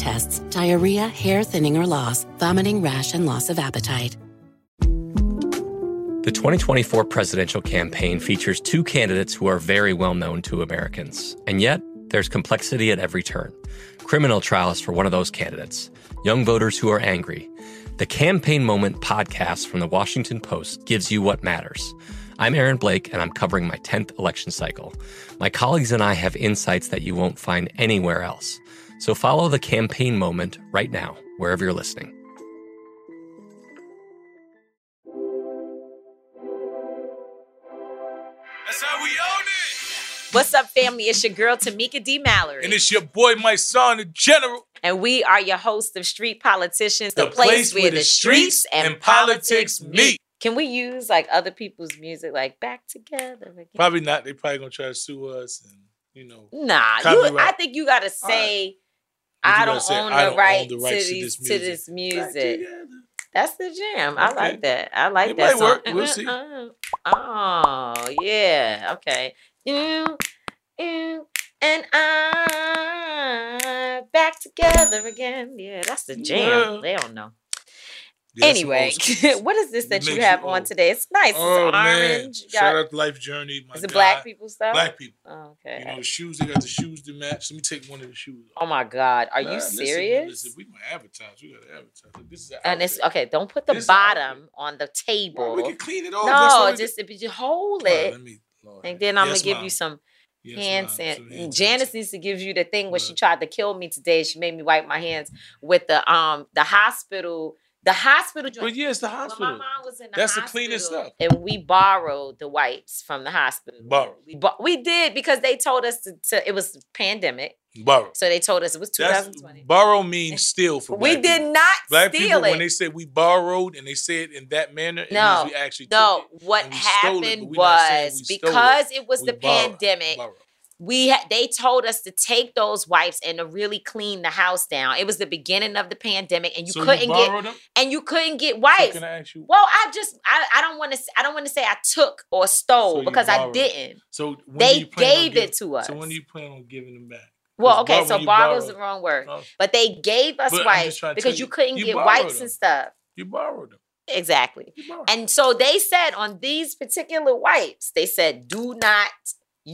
tests, diarrhea, hair thinning or loss, vomiting, rash, and loss of appetite. The 2024 presidential campaign features two candidates who are very well known to Americans. And yet, there's complexity at every turn. Criminal trials for one of those candidates, young voters who are angry. The Campaign Moment podcast from the Washington Post gives you what matters. I'm Aaron Blake, and I'm covering my 10th election cycle. My colleagues and I have insights that you won't find anywhere else. So follow the Campaign Moment right now, wherever you're listening. That's how we own it. What's up, family? It's your girl Tamika D. Mallory. And it's your boy, my son, the general. And we are your hosts of Street Politicians, the, the place, place, where the streets and, and politics meet. Can we use like other people's music, like back together again? Probably not. They probably gonna try to sue us, and you know. Nah, you, I think you gotta say, right. I, don't say, own, I don't right own the rights to, these, to this music. To this music. That's the jam. Okay. I like that. I like it that might song. Work. Uh, we'll see. Uh, uh. Oh yeah. Okay. You, you, and I back together again. Yeah, that's the jam. Yeah. They don't know. Yeah, anyway, what is this that you have on today? It's nice. Oh, it's orange. Man. Shout out to Life Journey. My is it guy. black people stuff? Black people. Oh, okay. You know, the shoes, they got the shoes to match. Let me take one of the shoes. Off. Oh my God. Are you serious? Listen, we gonna advertise. We gotta advertise. This is and it's okay, don't put the this bottom on the table. Well, we can clean it off. No, just if you hold it. let me. And then I'm yes, gonna give you some Yes, hand ma'am. san- Some hand Janice needs to give you the thing when she tried to kill me today. She made me wipe my hands with the um the hospital The hospital joint. But yeah, it's the When hospital. my mom was in the That's the cleanest stuff. And we borrowed the wipes from the hospital. Borrowed. We, bo- we did because they told us to, to it was pandemic. Borrow. So they told us it was That's 2020. borrow means steal for We did people. not Black steal people it. when they said we borrowed and they said it in that manner, it no, means we actually no. What and we stole it, happened but we not saying was stole it. because it, was We the borrowed. pandemic. Borrowed. We had, they told us to take those wipes and to really clean the house down. It was the beginning of the pandemic, and you So couldn't borrowed get them? and you couldn't get So wipes. can I you? Well, I just I, I don't want to I don't want to say I took or stole So because I didn't. So They you gave it to us. So when do you plan on giving them back? Well, okay, so when borrow is the wrong word, Oh. but they gave us But wipes because you you, couldn't you get wipes them. and stuff. You borrowed them. Exactly. And so they said on these particular wipes, they said, do not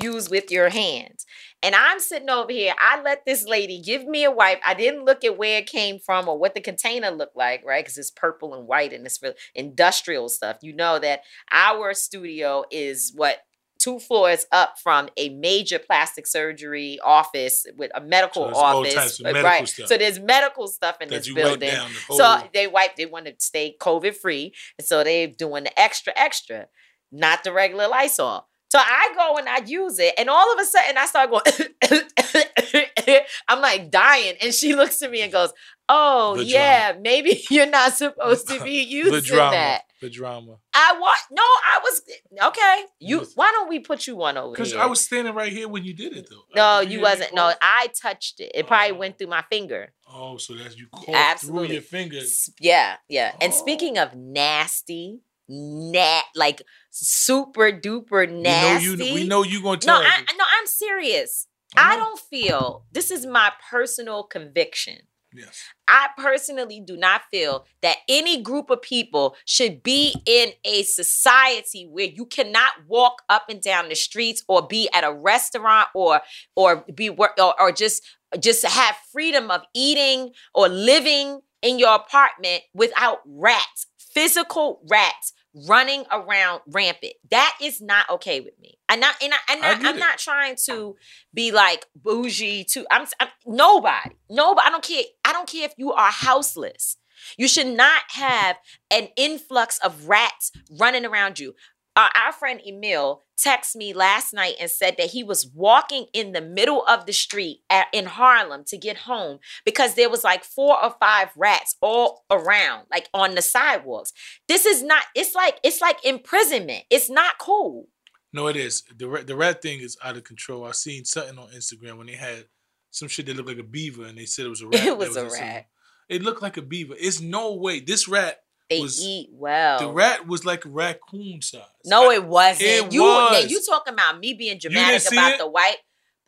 use with your hands. And I'm sitting over here. I let this lady give me a wipe. I didn't look at where it came from or what the container looked like, right? Because it's purple and white and it's real industrial stuff. You know that our studio is what two floors up from a major plastic surgery office with a medical So office. of uh, medical right. stuff So there's medical stuff in that this building. the So they wipe, they want to stay COVID free. And so they're doing the extra, extra, not the regular Lysol. So I go and I use it, and all of a sudden I start going, I'm like dying. And she looks at me and goes, Oh, The yeah, maybe you're not supposed to be using the drama. that. The drama. I want, no, I was, okay. You, why don't we put you one over Because? I was standing right here when you did it, though. no, Did you wasn't. No. I touched it. It probably oh. went through my finger. Oh, so that's you coughed Absolutely. through your fingers. Yeah, yeah. And Oh. speaking of nasty, nat like super duper We know nasty. you. We know you gonna no, tell us. I, no, I'm serious. I don't feel this is my personal conviction. Yes. I personally do not feel that any group of people should be in a society where you cannot walk up and down the streets or be at a restaurant or or be work or, or just just have freedom of eating or living in your apartment without rats, physical rats running around rampant. That is not okay with me. And not and, I, and I, it. not trying to be like bougie to I'm, I'm nobody. Nobody. I don't care. I don't care if you are houseless. You should not have an influx of rats running around you. Uh, our friend Emil texted me last night and said that he was walking in the middle of the street at, in Harlem to get home because there was like four or five rats all around, like on the sidewalks. This is not. It's like it's like imprisonment. It's not cool. No, it is. The rat, the rat thing is out of control. I seen something on Instagram when they had some shit that looked like a beaver, and they said it was a rat. It that was a rat. It looked like a beaver. It's no way. This rat They was eat well. the rat was like a raccoon size. No, it wasn't. It you was. you talking about me being dramatic about it? the white,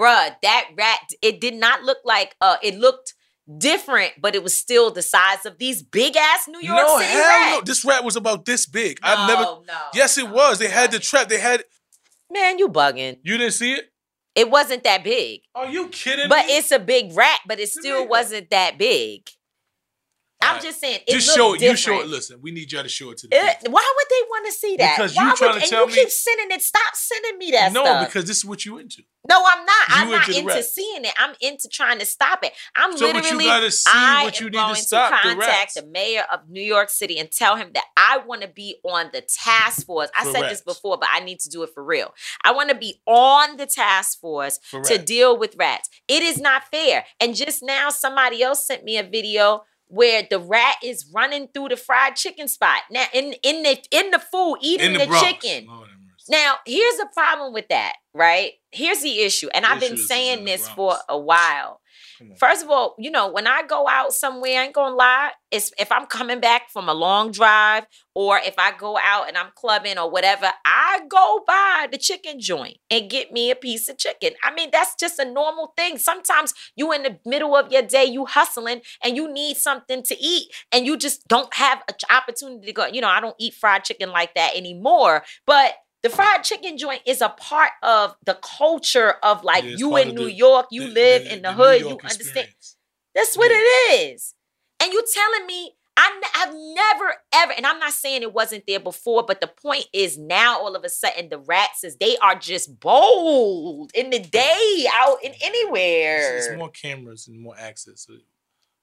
bruh? That rat, it did not look like. Uh, it looked different, but it was still the size of these big ass New York no, City hell rats. no. This rat was about this big. I've never. no, Yes, it was. They had the trap. They had. Man, you bugging? You didn't see it? It wasn't that big, Are you kidding but me? it's a big rat. But it still wasn't that big. I'm Alright. just saying. Just show it. You show it. Listen, we need y'all to show it to the It- why would they want to see that? Because you trying would, to and tell you me- keep sending it. Stop sending me that no, stuff. because this is what you into. No, I'm not. You I'm not into the into seeing it. I'm into trying to stop it. I'm So, but you literally. gotta see I what you need to stop the contact rats. the mayor of New York City and tell him that I want to be on the task force. I For said rats. this before, but I need to do it for real. I want to be on the task force For to rats. deal with rats. It is not fair. And just now, somebody else sent me a video where the rat is running through the fried chicken spot. Now, in in the in the food, eating In the the, chicken. Now, here's the problem with that, right? Here's the issue. And I've been saying this for a while. First of all, you know, when I go out somewhere, I ain't gonna lie, it's if I'm coming back from a long drive or if I go out and I'm clubbing or whatever, I go by the chicken joint and get me a piece of chicken. I mean, that's just a normal thing. Sometimes you in the middle of your day, you hustling and you need something to eat and you just don't have an opportunity to go. You know, I don't eat fried chicken like that anymore, but the fried chicken joint is a part of the culture of like Yeah, you in New the- York, you the- live the- in the, hood, you understand. experience. That's what Yeah. it is. And you telling me I n- I've never ever, and I'm not saying it wasn't there before, but the point is now all of a sudden the rats is they are just bold in the day out in anywhere. It's, it's more cameras and more access. So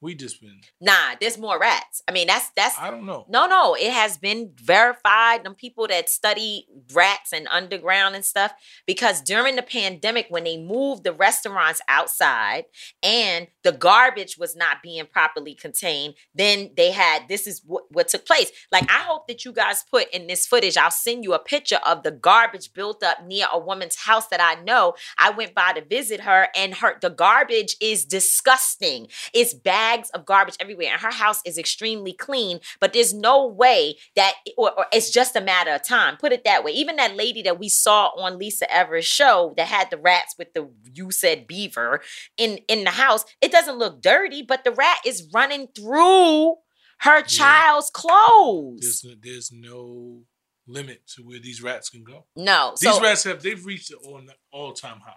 We just been. Nah, there's more rats. I mean, that's that's. I don't know. No, no, it has been verified. Them people that study rats and underground and stuff, because during the pandemic, when they moved the restaurants outside and the garbage was not being properly contained, then they had this is what, what took place. Like, I hope that you guys put in this footage. I'll send you a picture of the garbage built up near a woman's house that I know. I went by to visit her, and her the garbage is disgusting. It's bags of garbage everywhere, and her house is extremely clean. But there's no way that, or, or it's just a matter of time. Put it that way. Even that lady that we saw on Lisa Evers' show that had the rats with the you said beaver in in the house, it doesn't look dirty, but the rat is running through her child's clothes. There's no, there's no limit to where these rats can go. No, These so rats have they've reached an all all time high.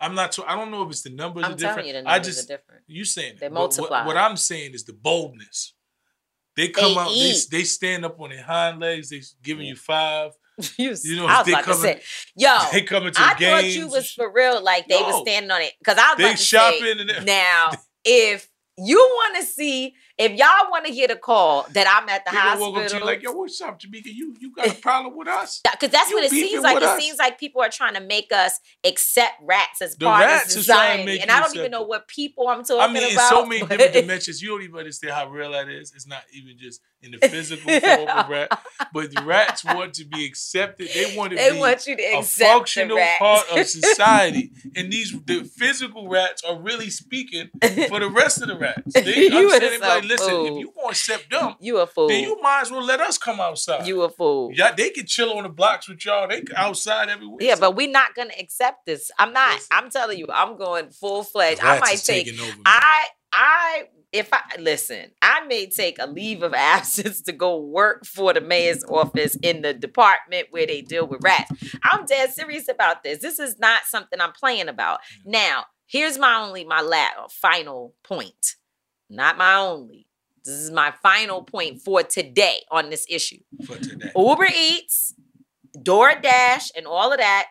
I'm not. Too, I don't know if it's the numbers I'm are telling different. you, the I numbers just are different. you saying They it. But what- multiply. What, I'm saying is the boldness. They come They out. They, they stand up on their hind legs. They giving you five. you, You know, I was they about to coming- say, yo, they coming to I the thought games. you was for real, like they No. was standing on it. Because I was They about to shopping say, now if you want to see, if y'all want to get a call that I'm at the gonna walk to you like, yo, what's up, Jamaica? You you got a problem with us? because that's You what it seems like. It us? seems like people are trying to make us accept rats as The part rats of is trying to society, and I don't even know what people I'm talking about. I mean, about. so many different dimensions, you don't even understand how real that is. It's not even just in the physical form of rat, but rats want to be accepted. They want to They be want you to a functional part of society. and these the physical rats are really speaking for the rest of the rats. They You understand. like, listen, fool. if you want to accept them, you a fool. then you might as well let us come outside. You a fool. Yeah, they can chill on the blocks with y'all. They outside every week. Yeah, but we're not gonna accept this. I'm not. I'm telling you, I'm going full fledged. I might take. I I if I listen, I may take a leave of absence to go work for the mayor's office in the department where they deal with rats. I'm dead serious about this. This is not something I'm playing about. Now, here's my only my last uh, final point. Not my only. This is my final point for today on this issue. for today. Uber Eats, DoorDash, and all of that,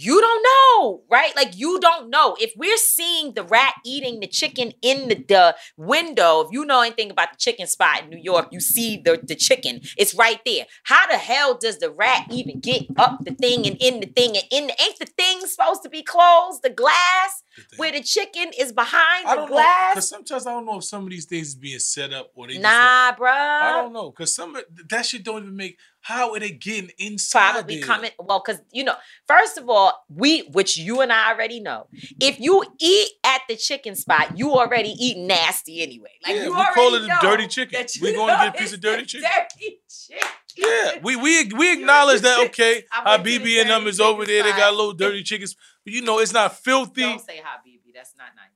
you don't know, right? Like you don't know. If we're seeing the rat eating the chicken in the, the window, if you know anything about the chicken spot in New York, you see the, the chicken. It's right there. How the hell does the rat even get up the thing and in the thing and in the, ain't the thing supposed to be closed? The glass where the chicken is behind I the don't glass? because sometimes I don't know if some of these things is being set up or they just Nah, bruh. I don't know because some of that shit don't even make. How are they getting inside? probably there? coming well because you know first of all we which you and i already know if you eat at the chicken spot you already eat nasty anyway like Yeah, you we call it a dirty chicken. that you We gonna get a piece of dirty chicken. dirty chicken. Yeah, we we we acknowledge that. Okay, Habibi and them is over chicken there. They got a little dirty chickens, but you know it's not filthy. don't say habibi that's not nice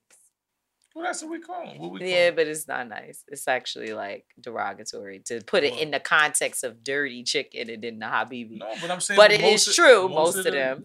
Well, that's what we call them. What we call yeah 'em. but it's not nice it's actually like derogatory to put it in the context of dirty chicken and then the habibi No, but I'm saying. but it most is of- true most, of the- them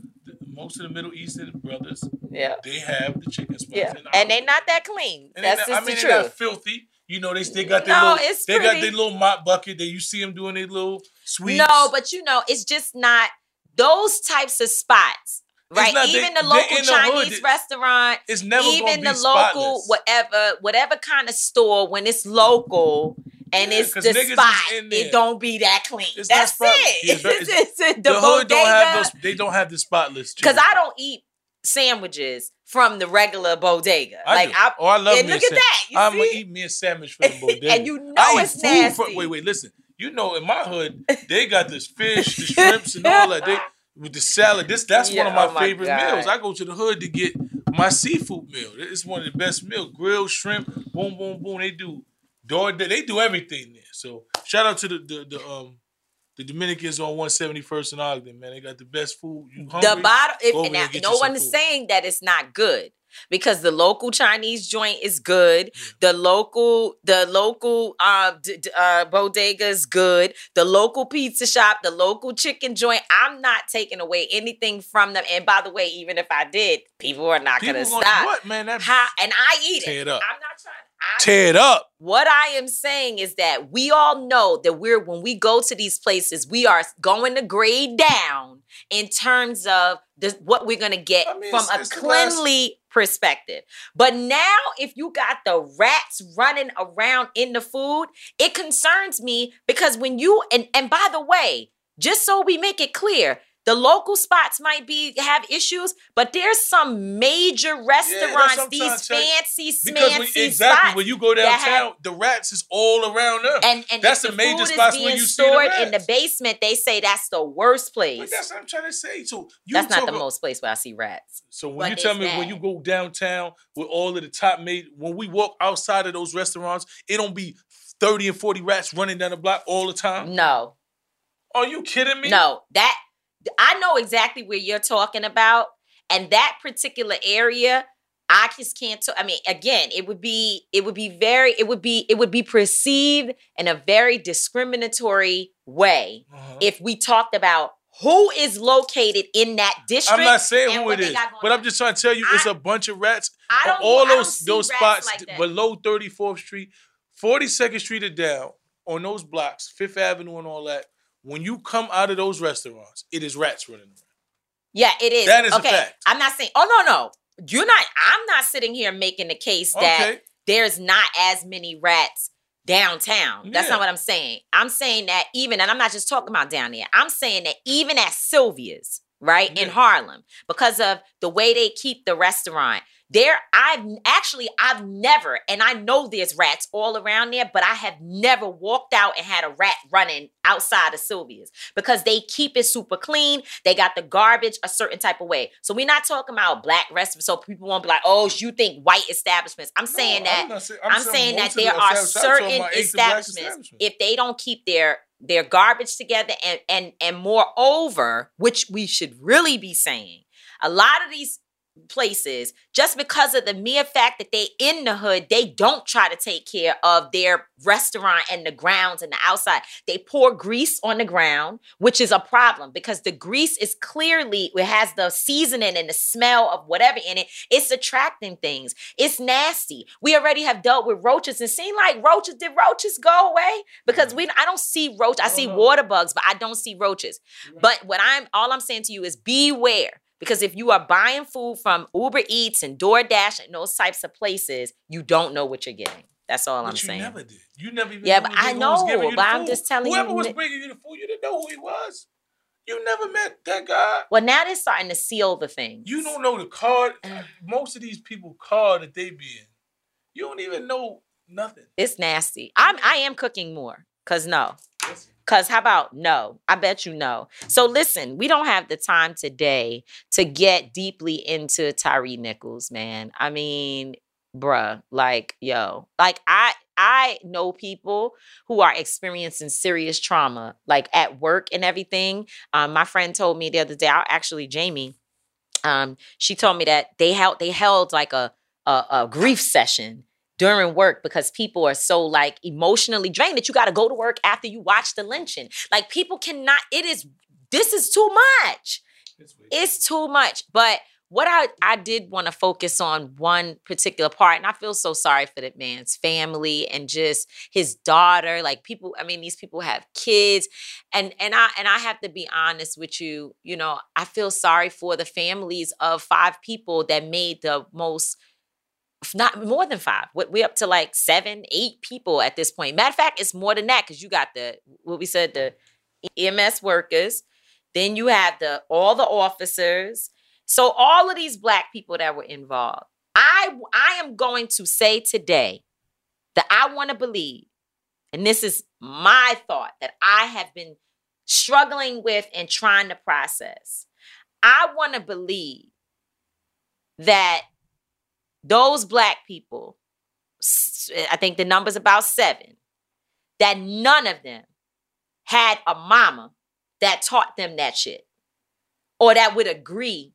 most of the Middle Eastern brothers, yeah they have the chicken spots. yeah and they're not that clean And that's not- just I mean, the truth filthy. You know, they still got their No, little. they got their little mop bucket that you see them doing their little sweeps. No, but you know, it's just not those types of spots. Right, not- even the they local the hood. Chinese It- restaurant, it's never even be the local spotless. whatever, whatever kind of store when it's local and Yeah, it's the spot, it don't be that clean. It's That's it. Yeah, It's, it's- it's, the, the hood don't have those. They don't have the spotless. Because. I don't eat sandwiches from the regular bodega. I like do. I, oh, I love and me. look a at that. You I'm gonna eat me a sandwich from the bodega. And you know I it's nasty. For, wait, wait, listen. You know, in my hood, they got this fish, the shrimps, and all that. They with the salad. This that's one of my oh favorite meals. I go to the hood to get my seafood meal. It's one of the best meals. Grilled shrimp, boom, boom, boom. They do door. They do everything there. So shout out to the the, the um. The Dominicans on 171st and Ogden, man. They got the best food. You hungry? the bottom if, Go and there now, no one is food. saying that it's not good because the local chinese joint is good the local the local uh, d- d- uh bodega is good the local pizza shop the local chicken joint i'm not taking away anything from them and by the way even if i did people are not People gonna gonna- stop what, man? That How, and i eat it. Tear it it up. i'm not trying I, tear it up. what I am saying is that we all know that we're when we go to these places, we are going to grade down in terms of the, what we're going to get mean, from it's- a it's cleanly perspective. But now, if you got the rats running around in the food, it concerns me because when you and and by the way, just so we make it clear, the local spots might be have issues, but there's some major restaurants, what these to tell you. fancy, Because when, smancy exactly spots when you go that have- downtown, the rats is all around them. and and that's if the the major spots being you see the stored rats. in the basement, they say that's the worst place. But that's what I'm trying to say. So you that's not the about- most place where I see rats. So when you tell me when you go downtown with all of the top made, when we walk outside of those restaurants, it don't be 30 and 40 rats running down the block all the time. No. Are you kidding me? No, that I know exactly where you're talking about, and that particular area, I just can't. T- I mean, again, it would be it would be very it would be it would be perceived in a very discriminatory way Uh-huh. if we talked about who is located in that district. I'm not saying who it is, it they is, got going but I'm just trying to tell you, it's a bunch of rats. I don't- all I don't those see those spots like below 34th Street, 42nd Street and down on those blocks, Fifth Avenue and all that. When you come out of those restaurants, it is rats running around. Yeah, it is. That is a okay. fact. I'm not saying. Oh no, no. You're not. I'm not sitting here making the case that Okay. there's not as many rats downtown. That's Yeah. not what I'm saying. I'm saying that even, and I'm not just talking about down there. I'm saying that even at Sylvia's, right in Harlem, because of the way they keep the restaurant. There, I've actually, I've never, and I know there's rats all around there, but I have never walked out and had a rat running outside of Sylvia's because they keep it super clean. They got the garbage a certain type of way. So we're not talking about black restaurants, so people won't be like, "Oh, you think white establishments?" I'm saying that. I'm saying- I'm, I'm saying that there are establishments- I'm talking certain about eight to black establishments establishments. if they don't keep their their garbage together and and and moreover, which we should really be saying, a lot of these places just because of the mere fact that they in the hood they don't try to take care of their restaurant and the grounds and the outside. They pour grease on the ground which is a problem because the grease is clearly it has the seasoning and the smell of whatever in it. It's attracting things. It's nasty. We already have dealt with roaches and seen like roaches did roaches go away? Because we i don't see roach i see water bugs but i don't see roaches. But what i'm all i'm saying to you is beware because if you are buying food from Uber Eats and DoorDash and those types of places, you don't know what you're getting. That's all I'm But you saying. never did. You never even Yeah, but I nigga who was know, you but I'm food. just telling you Whoever was bringing you the food, you didn't know who he was. You never met that guy. Well, now they're starting to seal the thing. You don't know the card. Most of these people card that they be in. You don't even know nothing. It's nasty. I'm I am cooking more. Cause no. Cause how about no? I bet you no. So listen, we don't have the time today to get deeply into Tyre Nichols, man. I mean, bruh, like, yo, like I I know people who are experiencing serious trauma, like at work and everything. Um, my friend told me the other day, actually Jamie, um, she told me that they held they held like a a, a grief session during work because people are so like emotionally drained that you got to go to work after you watch the lynching. Like people cannot. It is this is too much. It's too much. But what I I did want to focus on one particular part, and I feel so sorry for that man's family and just his daughter. Like people, I mean, these people have kids, and and I and I have to be honest with you. You know, I feel sorry for the families of five people that made the most not more than five. We- We're up to like seven, eight people at this point. Matter of fact, it's more than that because you got the what we said the EMS workers, then you have the all the officers. So all of these black people that were involved. I I am going to say today that I want to believe, and this is my thought that I have been struggling with and trying to process. I want to believe that those black people, I think the number's about seven, that none of them had a mama that taught them that shit or that would agree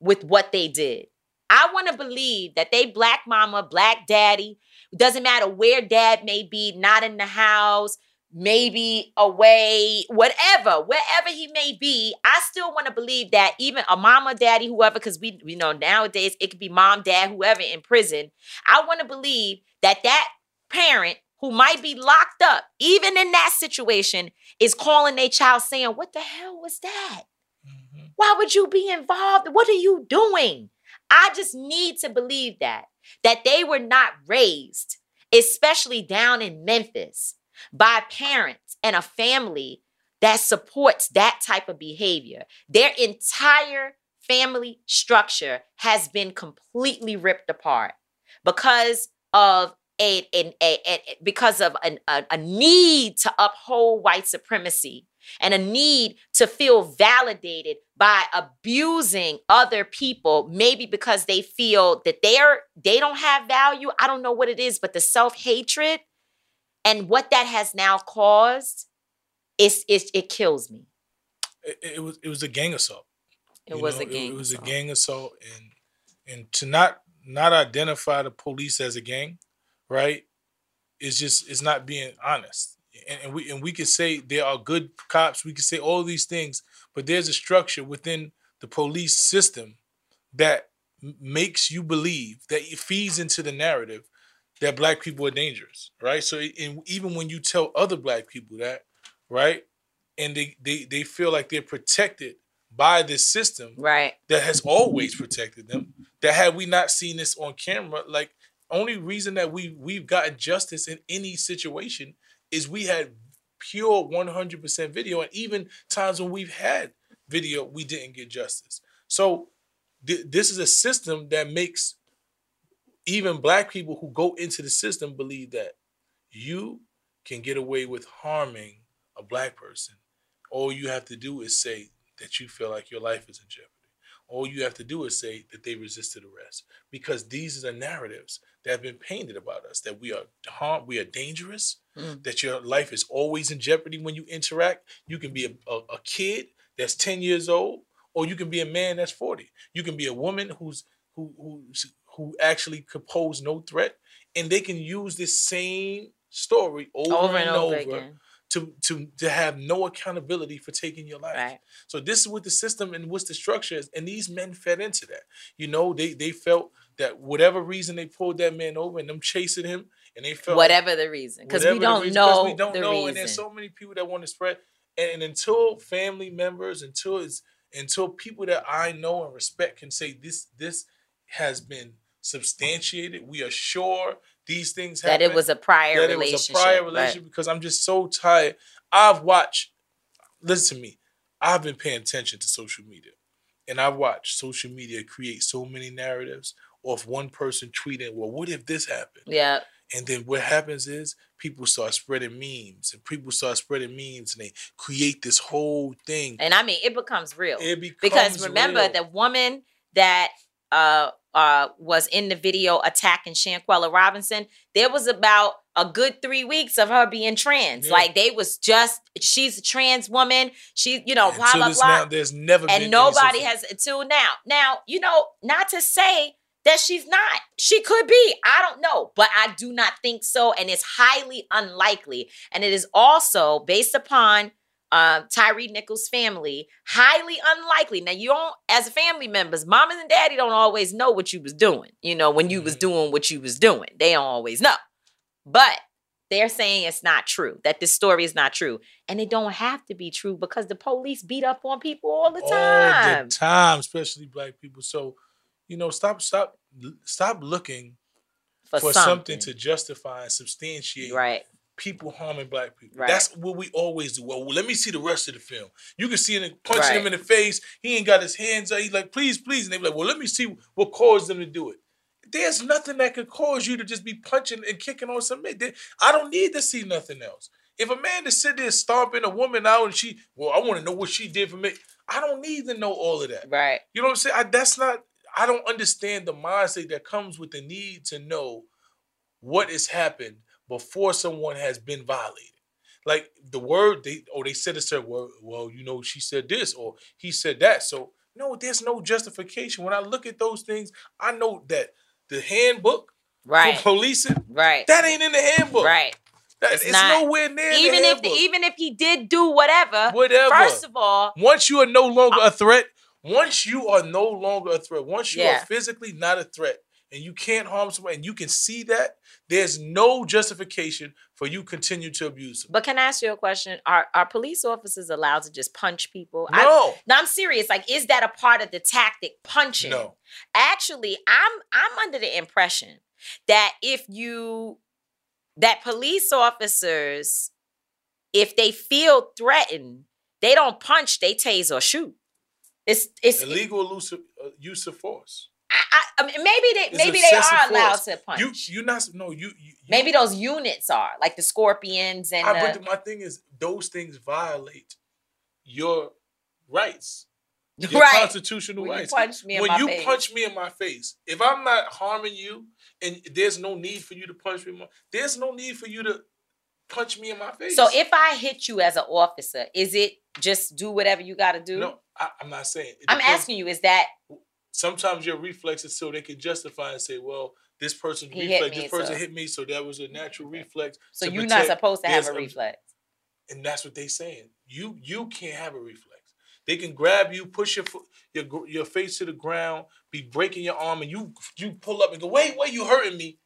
with what they did. I want to believe that they black mama, black daddy, doesn't matter where dad may be, not in the house, maybe away, whatever, wherever he may be, I still want to believe that even a mama, daddy, whoever, because we, you know, nowadays it could be mom, dad, whoever in prison. I want to believe that that parent who might be locked up, even in that situation, is calling their child saying, What the hell was that? Mm-hmm. Why would you be involved? What are you doing? I just need to believe that that they were not raised, especially down in Memphis, by parents and a family that supports that type of behavior. Their entire family structure has been completely ripped apart because of a, a, a, a because of an, a, need to uphold white supremacy and a need to feel validated by abusing other people maybe because they feel that they're they don't have value i don't know what it is but the self-hatred and what that has now caused is it, it kills me It, it was it was a gang assault. it you was know? a gang It, was assault. a gang assault, and and to not not identify the police as a gang, right? It's just it's not being honest. And, and we and we could say there are good cops. We can say all these things, but there's a structure within the police system that makes you believe that it feeds into the narrative that black people are dangerous, right? So and even when you tell other black people that, right, and they they they feel like they're protected by this system, right, that has always protected them. That had we not seen this on camera, like only reason that we we've gotten justice in any situation is we had pure 100% video and even times when we've had video we didn't get justice so th- this is a system that makes even black people who go into the system believe that you can get away with harming a black person. All you have to do is say that you feel like your life is in jeopardy. All you have to do is say that they resisted arrest because these are the narratives that have been painted about us that we are harm we are dangerous Mm. that your life is always in jeopardy when you interact. You can be a, a, a kid that's 10 years old or you can be a man that's 40 you can be a woman who's who who's, who actually could pose no threat and they can use this same story over, Over and, and over over to to to have no accountability for taking your life. Right. So this is what the system and what's the structure is, and these men fed into that. You know, they they felt that whatever reason they pulled that man over and them chasing him, and they felt whatever the reason because we don't reason, know we don't the know, reason and there's so many people that want to spread. And, and until family members, until it's until people that I know and respect can say this this has been substantiated, we are sure these things That it was a prior that it was a relationship, prior right. relationship because I'm just so tired. I've watched. Listen to me. I've been paying attention to social media, and I've watched social media create so many narratives of one person tweeting, "Well, what if this happened?" yeah And then what happens is people start spreading memes, and people start spreading memes, and they create this whole thing. and i mean it becomes real It becomes because remember real. the woman that uh uh was in the video attacking Shanquella Robinson, there was about a good three weeks of her being trans. Yeah. Like they was just she's a trans woman. She, you know, blah blah blah. now, there's never and nobody has until now. Now, you know, not to say that she's not. She could be. I don't know, but I do not think so, and it's highly unlikely. And it is also based upon um, Tyre Nichols' family, highly unlikely. Now, you don't, as family members, mama and daddy don't always know what you was doing. You know, when you was doing what you was doing, they don't always know. But they're saying it's not true, that this story is not true. And it don't have to be true because the police beat up on people all the time all the time, especially black people. So, you know, stop, stop, stop looking For for, something. something. to justify and substantiate Right. People harming black people. Right. That's what we always do. Well, let me see the rest of the film. You can see him punching him in the face. He ain't got his hands up. He's like, please, please. And they be like, well, let me see what caused them to do it. There's nothing that could cause you to just be punching and kicking on some men. I don't need to see nothing else. If a man is sitting there stomping a woman out and she, well, I want to know what she did for me. I don't need to know all of that. Right. You know what I'm saying? I, that's not. I don't understand the mindset that comes with the need to know what has happened before someone has been violated. Like the word they oh they said a certain word. Well, you know, she said this or he said that. So no, there's no justification. When I look at those things, I know that the handbook Right. for policing, Right. that ain't in the handbook. Right. That, It's nowhere near even the if handbook. even if he did do whatever, Whatever. First of all, once you are no longer uh, a threat, once you are no longer a threat, once you Yeah. are physically not a threat, and you can't harm somebody and you can see that, there's no justification for you continue to abuse them. But can I ask you a question? Are are police officers allowed to just punch people? I- No. no, I'm serious. Like, is that a part of the tactic punching? No. Actually, I'm I'm under the impression that if you that police officers, if they feel threatened, they don't punch, they tase or shoot. It's it's Illegal of, uh, use of force. I, I mean, maybe they maybe they are allowed force. to punch. You you not no you, you maybe those units are like the scorpions and I, the, but my thing is those things violate your rights. Your Right. constitutional When you rights. punch me in when my you face. punch me in my face, if I'm not harming you and there's no need for you to punch me, in my, there's no need for you to punch me in my face. So if I hit you as an officer, is it just do whatever you got to do? no, I, I'm not saying. It I'm depends. asking you, is that Sometimes your reflexes so they can justify and say, well, this person He reflex, me, this person so- hit me, so that was a natural reflex. so you're not supposed to have a reflex? and that's what they're saying. You you can't have a reflex. They can grab you, push your foot, your your face to the ground, be breaking your arm, and you you pull up and go, wait, wait, you hurting me.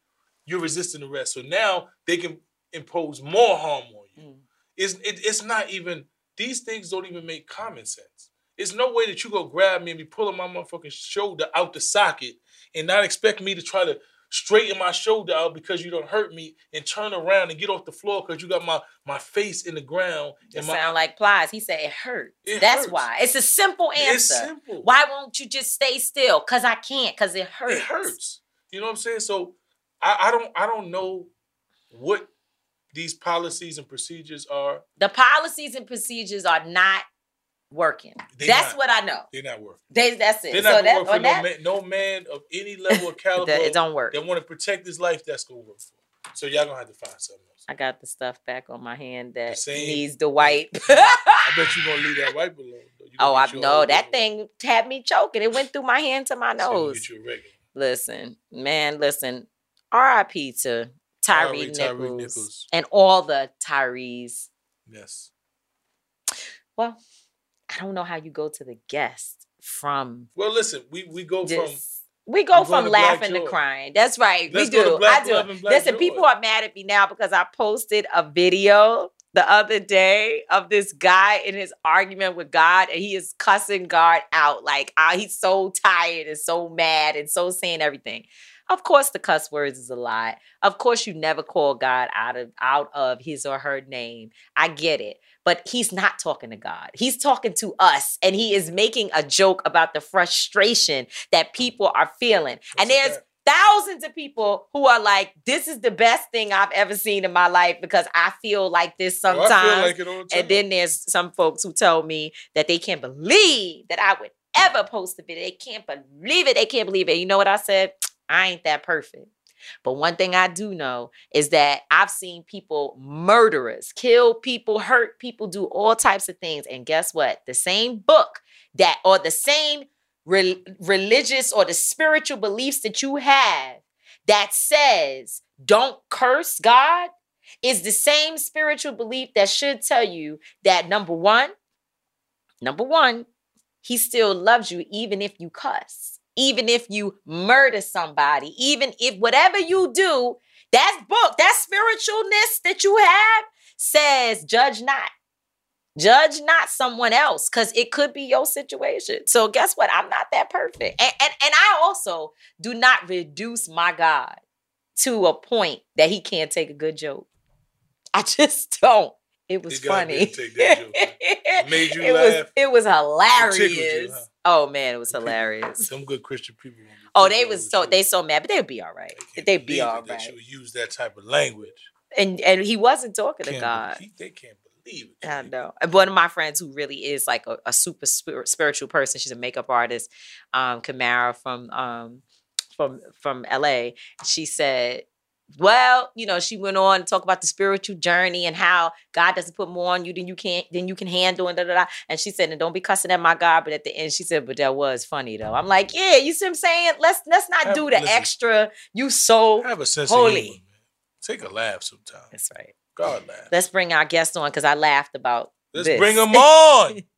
You're resisting arrest. So now they can impose more harm on you. Mm. It's it, it's not even these things don't even make common sense. It's no way that you go grab me and be pulling my motherfucking shoulder out the socket and not expect me to try to straighten my shoulder out because you don't hurt me and turn around and get off the floor because you got my my face in the ground It and my sound like plies. He said it hurt. It That's hurts. why. It's a simple answer. It's simple. Why won't you just stay still? Cause I can't. Cause it hurts. It hurts. You know what I'm saying? So I, I don't I don't know what these policies and procedures are. The policies and procedures are not working. They that's not. what I know. They're not working. They, that's it. They're so not that, work for no that, man, no man of any level of caliber. it don't work. They want to protect his life. That's gonna work for. him. So y'all gonna have to find something else. I got the stuff back on my hand that same- needs the wipe. I bet you gonna leave that wipe alone. Oh, I know that thing had me choking. It went through my hand to my So nose. Get you a. Listen, man, listen. R.I.P. to Tyre R.I.P. Nichols, Tyre Nichols. and all the Tyrees. Yes. Well, I don't know how you go to the guest from Well, listen, we we go from. We go from to laughing to crying. That's right. Let's we do. I do. Love and Black Listen, Joy. people are mad at me now because I posted a video the other day of this guy in his argument with God, and he is cussing God out. Like ah, he's so tired and so mad and so saying everything. Of course, the cuss words is a lie. Of course, you never call God out of out of his or her name. I get it. But he's not talking to God. He's talking to us, and he is making a joke about the frustration that people are feeling. and there's thousands of people who are like, "This is the best thing I've ever seen in my life because I feel like this Oh, sometimes." like it the and then there's some folks who tell me that they can't believe that I would ever post a video. They can't believe it. They can't believe it. You know what I said? I ain't that perfect. But one thing I do know is that I've seen people, murderers, kill people, hurt people, do all types of things. And guess what? The same book that, or the same re- religious or the spiritual beliefs that you have that says don't curse God is the same spiritual belief that should tell you that number one, number one, he still loves you even if you cuss, even if you murder somebody, even if whatever you do, that book, that spiritualness that you have says, judge not. Judge not someone else because it could be your situation. So, guess what? I'm not that perfect. And, and, and I also do not reduce my God to a point that he can't take a good joke. I just don't. It was He gotta be able funny. take that joke. It made you it laugh. was it was tickled you, hilarious. huh? Oh man, it was hilarious. Some good Christian people. Oh, they was so they so mad, but they'd be all right. They'd be all right. that you would use that type of language. And and he wasn't talking to God. believe- they can't believe it. I know. One of my friends who really is like a, a super spir- spiritual person. She's a makeup artist, um, Kamara from um, from from LA. She said, "Well, you know, she went on to talk about the spiritual journey and how God doesn't put more on you than you can than you can handle and da da da." And she said, "And don't be cussing at my God." But at the end, she said, "But that was funny though." I'm like, "Yeah, you see what I'm saying? Let's let's not Have- do the listen. extra. You so Have a sense holy." of humor. Take a laugh sometimes. That's right. God laugh. Let's bring our guest on because I laughed about. Let's this. bring them on.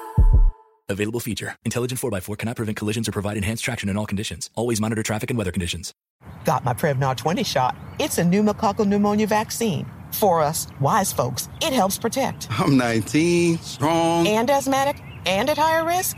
Available feature. Intelligent 4x4 cannot prevent collisions or provide enhanced traction in all conditions. Always monitor traffic and weather conditions. Got my Prevnar 20 shot. It's a pneumococcal pneumonia vaccine. For us, wise folks, it helps protect. I'm 19, strong. And asthmatic and at higher risk?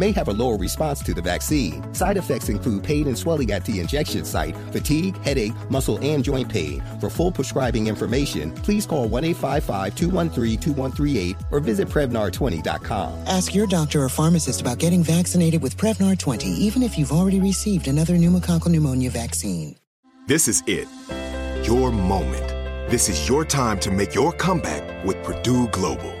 may have a lower response to the vaccine. Side effects include pain and swelling at the injection site, fatigue, headache, muscle, and joint pain. For full prescribing information, please call 1 855 213 2138 or visit Prevnar20.com. Ask your doctor or pharmacist about getting vaccinated with Prevnar 20, even if you've already received another pneumococcal pneumonia vaccine. This is it. Your moment. This is your time to make your comeback with Purdue Global.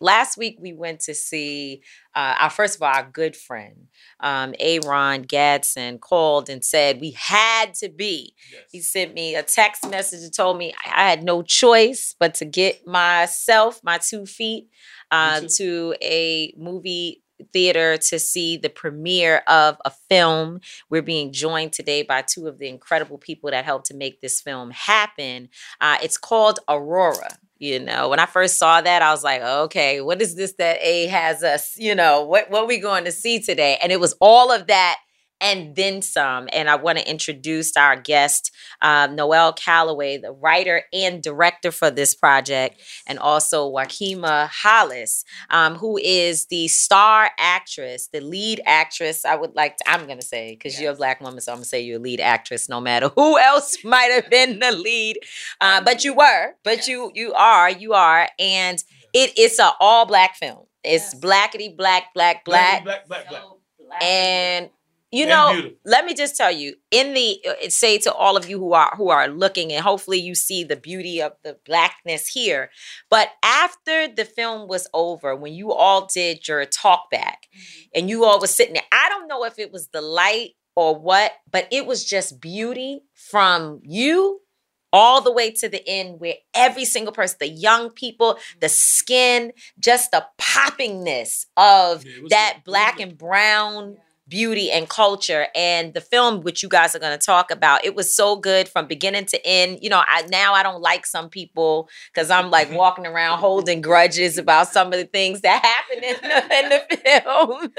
Last week we went to see uh, our first of all our good friend um, Aaron Gadsden called and said we had to be. He sent me a text message and told me I had no choice but to get myself my two feet uh, to a movie theater to see the premiere of a film. We're being joined today by two of the incredible people that helped to make this film happen. Uh, it's called Aurora. You know, when I first saw that, I was like, okay, what is this that A has us? You know, what what we going to see today? And it was all of that and then some. And I want to introduce our guest, um, Noel Calloway, the writer and director for this project, and also Joaquima Hollis, um, who is the star actress, the lead actress. I would like to, I'm going to say, because you're a black woman, so I'm going to say you're a lead actress no matter who else might have been the lead. Uh, but you were, but you you are, you are. And it, it's an all black film. It's blackety black, black, black. Black, black, black. And you know, let me just tell you, in the uh, uh, say to all of you who are who are looking, and hopefully you see the beauty of the blackness here. But after the film was over, when you all did your talk back, and you all were sitting there, I don't know if it was the light or what, but it was just beauty from you all the way to the end where every single person the young people the skin just the poppingness of that black and brown beauty and culture and the film which you guys are going to talk about. It was so good from beginning to end. You know i now i don't like some people because i'm like walking around holding grudges about some of the things that happened in the, in the film.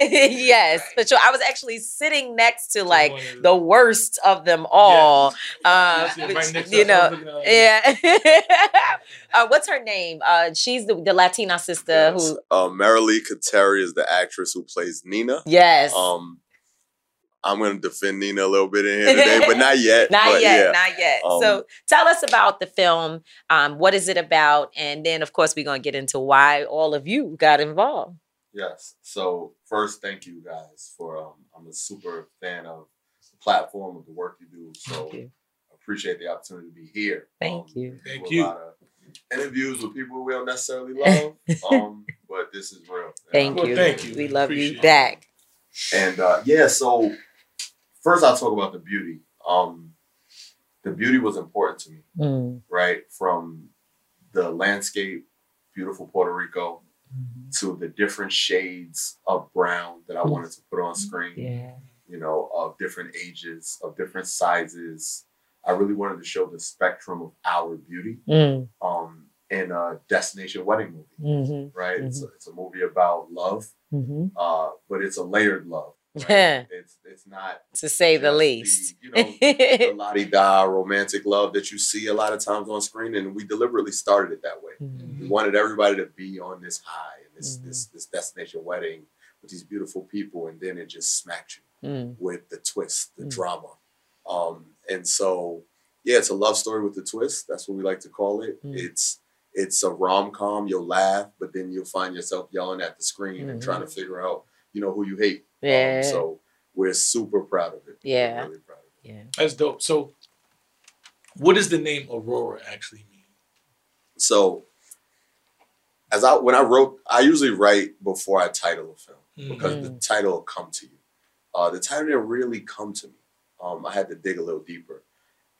Yes but sure i was actually sitting next to like the worst of them all um Yes, right which, you know was looking at her. yeah. Uh, what's her name? Uh she's the, the latina sister who Uh, Marilee Kateri is the actress who plays Nina. Yes. Um, I'm gonna defend Nina a little bit in here today, but not yet. not but yet, yeah. not yet. Um, so tell us about the film. Um, what is it about? And then, of course, we're gonna get into why all of you got involved. Yes. So first, thank you guys for. Um, I'm a super fan of the platform of the work you do. So appreciate the opportunity to be here. Thank you. Thank do a you. lot of interviews with people we don't necessarily love, um, but this is real. Thank And you. Thank you. We love you back. And uh, yeah, so first I'll talk about the beauty. Um, the beauty was important to me, Mm. right? From the landscape, beautiful Puerto Rico, to the different shades of brown that I wanted to put on screen. Yeah. You know, of different ages, of different sizes. I really wanted to show the spectrum of our beauty Mm. um, in a destination wedding movie, Mm-hmm. right? It's, a, it's a movie about love, Mm-hmm. uh, but it's a layered love. Yeah. It's it's not to say the least. you know the la di da romantic love that you see a lot of times on screen, and we deliberately started it that way. Mm-hmm. We wanted everybody to be on this high, and this this this destination wedding with these beautiful people, and then it just smacked you Mm. with the twist, the Mm. drama, um, and so yeah, it's a love story with the twist. That's what we like to call it. Mm. It's it's a rom com. You'll laugh, but then you'll find yourself yelling at the screen and Mhm. trying to figure out, you know, who you hate. Um, Yeah. so we're super proud of it. Yeah. really proud. of it. Yeah. That's dope. So, what does the name Aurora actually mean? So as I when I wrote, I usually write before I title a film because the title will come to you. Uh, the title didn't really come to me. Um, I had to dig a little deeper.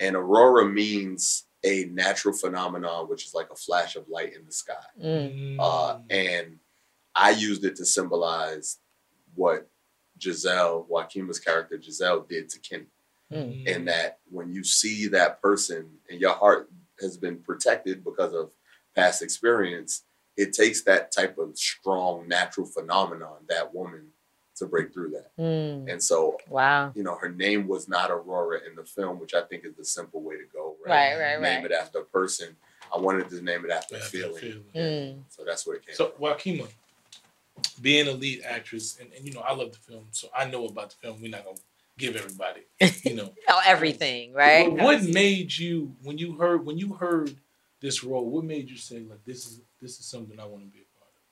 And aurora means a natural phenomenon, which is like a flash of light in the sky. Mm. Uh, and I used it to symbolize what Giselle, Joaquima's character Giselle, did to Kenny. Mm. And that when you see that person and your heart has been protected because of past experience, it takes that type of strong natural phenomenon, that woman, to break through that. Mm. And so, Wow. you know, her name was not Aurora in the film, which I think is the simple way to go, Right, right? right, Name right. it after a person. I wanted to name it after a feeling. Mm. So that's where it came So, Joaquima, being a lead actress, and, and you know, I love the film, so I know about the film. We're not gonna give everybody, you know, Oh, everything, right? But what made you when you heard when you heard this role? What made you say like this is this is something I want to be a part of?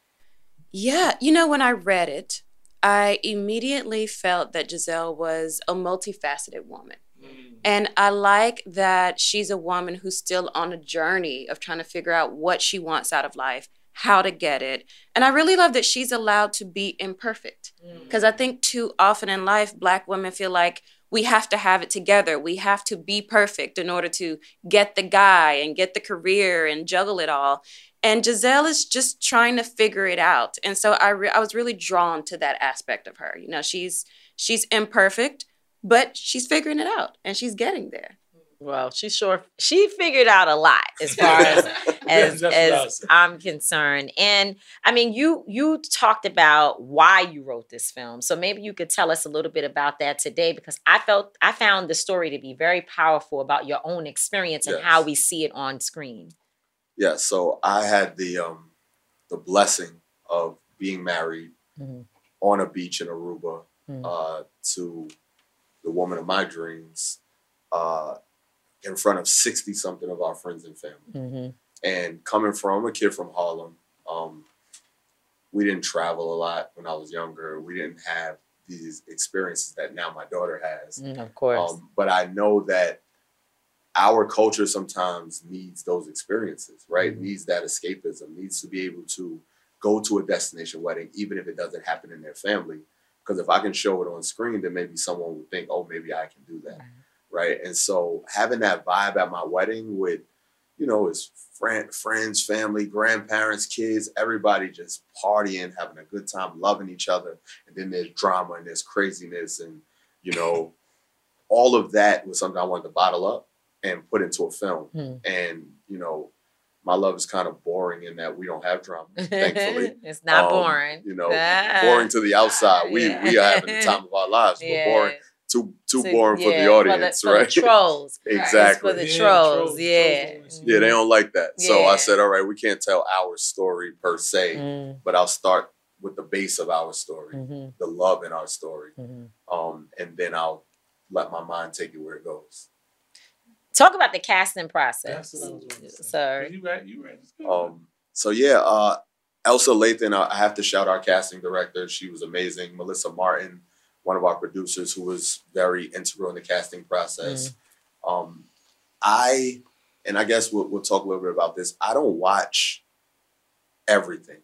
Yeah, you know, when I read it, I immediately felt that Giselle was a multifaceted woman. Mm. And I like that she's a woman who's still on a journey of trying to figure out what she wants out of life, how to get it. And I really love that she's allowed to be imperfect. Mm. Because I think too often in life, Black women feel like we have to have it together. We have to be perfect in order to get the guy and get the career and juggle it all. And Giselle is just trying to figure it out. And so I, re- I was really drawn to that aspect of her. You know, she's she's imperfect, but she's figuring it out and she's getting there. Well, she sure she figured out a lot as far as as, as I'm concerned. And I mean, you you talked about why you wrote this film, so maybe you could tell us a little bit about that today, because I felt I found the story to be very powerful about your own experience and how we see it on screen. Yeah, so I had the um the blessing of being married Mhm. on a beach in Aruba Mm. uh, to the woman of my dreams uh, in front of 60 something of our friends and family. Mm-hmm. And coming from a kid from Harlem, um, we didn't travel a lot when I was younger. We didn't have these experiences that now my daughter has. Mm, of course. Um, but I know that our culture sometimes needs those experiences, right? Mm-hmm. Needs that escapism, needs to be able to go to a destination wedding, even if it doesn't happen in their family. Because if I can show it on screen, then maybe someone would think, oh, maybe I can do that. Right. And so having that vibe at my wedding with, you know, his friend, friends, family, grandparents, kids, everybody just partying, having a good time, loving each other. And then there's drama and there's craziness and, you know, all of that was something I wanted to bottle up and put into a film. Hmm. And, you know, my love is kind of boring in that we don't have drama, thankfully. it's not Um, boring. You know, Ah. boring to the outside. We Yeah. we are having the time of our lives, but Yeah. boring too too So, boring for yeah, the for the- audience, for the right? trolls. Right. It's exactly. for the Yeah, trolls, trolls, yeah. trolls Yeah, they don't like that. So I said, all right, we can't tell our story per se, Mm. but I'll start with the base of our story, Mhm. the love in our story, Mhm. um, and then I'll let my mind take it where it goes. Talk about the casting process. Sorry. You right, you right. Um, so yeah, uh, Elsa Lathan, I I have to shout our casting director. She was amazing. Melissa Martin, one of our producers, who was very integral in the casting process. Um, I, and I guess we'll, we'll talk a little bit about this. I don't watch everything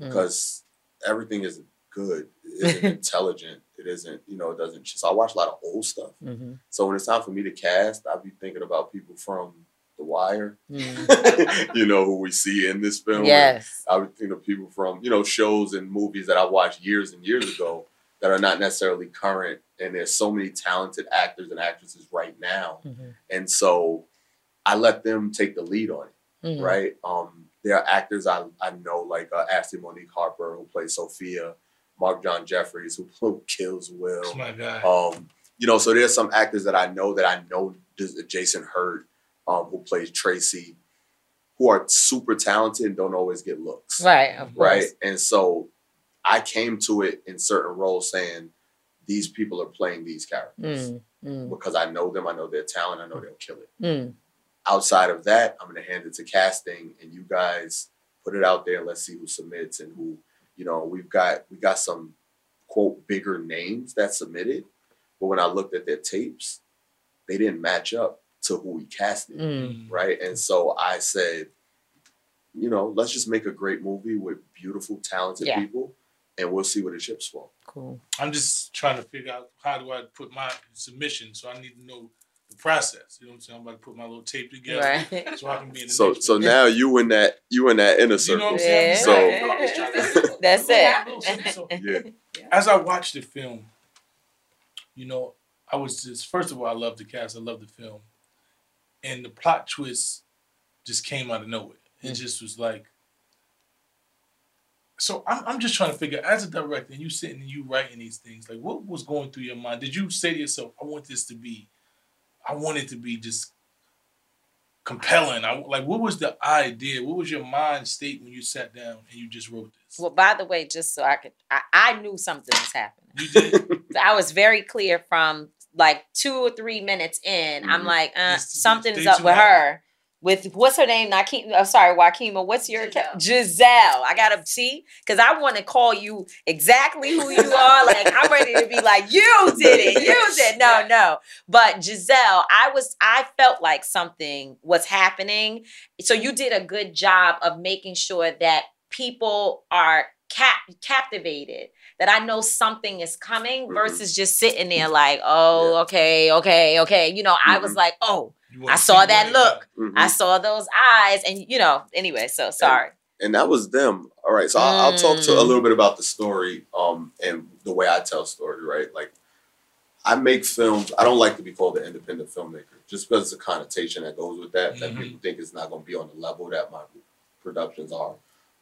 Mm. because everything isn't good. It isn't intelligent. It isn't, you know, it doesn't. So I watch a lot of old stuff. Mm-hmm. So when it's time for me to cast, I'll be thinking about people from The Wire, Mm. you know, who we see in this film. Yes. I would think of people from, you know, shows and movies that I watched years and years ago that are not necessarily current. And there's so many talented actors and actresses right now. Mm-hmm. And so I let them take the lead on it, Mhm. right? Um, there are actors I, I know, like uh, Ashley Monique Harper, who plays Sophia, Mark John Jeffries, who, who kills Will. Oh my God. Um, you know, so there's some actors that I know that I know, just Jason Hurd, um, who plays Tracy, who are super talented and don't always get looks. Right, of Right. And so I came to it in certain roles saying, these people are playing these characters Mm, mm, because I know them, I know their talent, I know they'll kill it. mm. Outside of that, I'm gonna hand it to casting and you guys put it out there. Let's see who submits and who, you know, we've got we got some quote bigger names that submitted. But when I looked at their tapes, they didn't match up to who we casted. Mm. Right. And so I said, you know, let's just make a great movie with beautiful, talented Yeah. people and we'll see where the chips fall. Cool. I'm just trying to figure out how do I put my submission. So I need to know the process. You know what I'm saying? I'm about to put my little tape together Right. so I can be in the So next so one. now you in that you in that inner circle. You circle. know what I'm saying? So So That's it. So, yeah. as I watched the film, you know, I was just first of all, I love the cast, I love the film, and the plot twist just came out of nowhere. It mm. just was like. So I'm, I'm just trying to figure, as a director, and you sitting and you writing these things, like what was going through your mind? Did you say to yourself, "I want this to be, I want it to be just compelling"? I like, what was the idea? What was your mind state when you sat down and you just wrote this? Well, by the way, just so I could, I, I knew something was happening. I was very clear from like two or three minutes in. I'm Mhm. like, uh, something's up with her. With what's her name? Nakeem, oh, sorry, Joaquima. What's your Giselle? Giselle. I gotta see because I want to call you exactly who you are. like I'm ready to be like, you did it, you did. No, no. But Giselle, I was, I felt like something was happening. So you did a good job of making sure that people are cap- captivated that I know something is coming Mm-hmm. versus just sitting there like, oh, okay, okay, okay. You know, I Mm-hmm. was like, oh, I saw that look. Mhm. I saw those eyes. And, you know, anyway, so sorry. and that was them. All right, so I'll, I'll talk to a Mm. little bit about the story, um, and the way I tell story. Right, like I make films. I don't like to be called an independent filmmaker just because it's a connotation that goes with that. That Mhm. people think it's not going to be on the level that my productions are.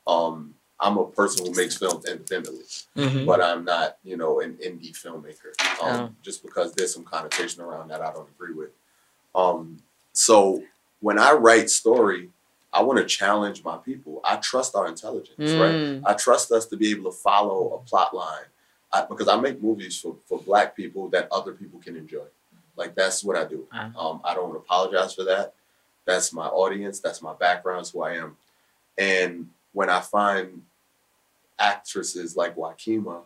Um, I'm a person who makes films independently, Mhm. but I'm not, you know, an indie filmmaker. Um, Oh. Just because there's some connotation around that I don't agree with. Um, so when I write story, I want to challenge my people. I trust our intelligence, Mm. right? I trust us to be able to follow a plot line I, because I make movies for, for black people that other people can enjoy. Like that's what I do. Um, I don't apologize for that. That's my audience. That's my background. That's who I am. And when I find actresses like Joaquima,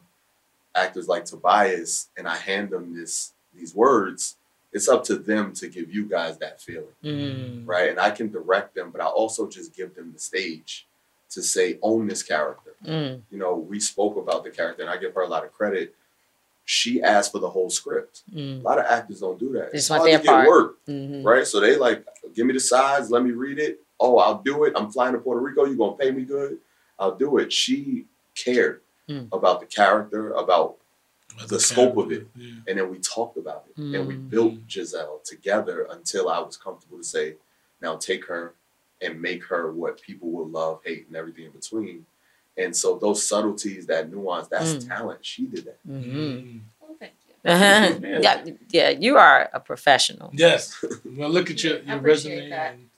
actors like Tobias, and I hand them this these words, it's up to them to give you guys that feeling, Mm. right? And I can direct them, but I also just give them the stage to say, own this character. Mm. You know, we spoke about the character, and I give her a lot of credit. She asked for the whole script. Mm. A lot of actors don't do that. They just It's want their to part. work, Mhm. right? So they like, give me the sides, let me read it. Oh, I'll do it. I'm flying to Puerto Rico. You're gonna pay me good? I'll do it. She cared Mm. about the character, about the scope of it, Yeah. and then we talked about it, and we Mm. built Giselle together until I was comfortable to say, now take her and make her what people will love, hate, and everything in between. And so those subtleties, that nuance, that's Mm. talent. She did that. Mhm. Oh, thank you. Uh-huh. yeah, yeah, you are a professional. Yes. When I look at your, your resume that. and,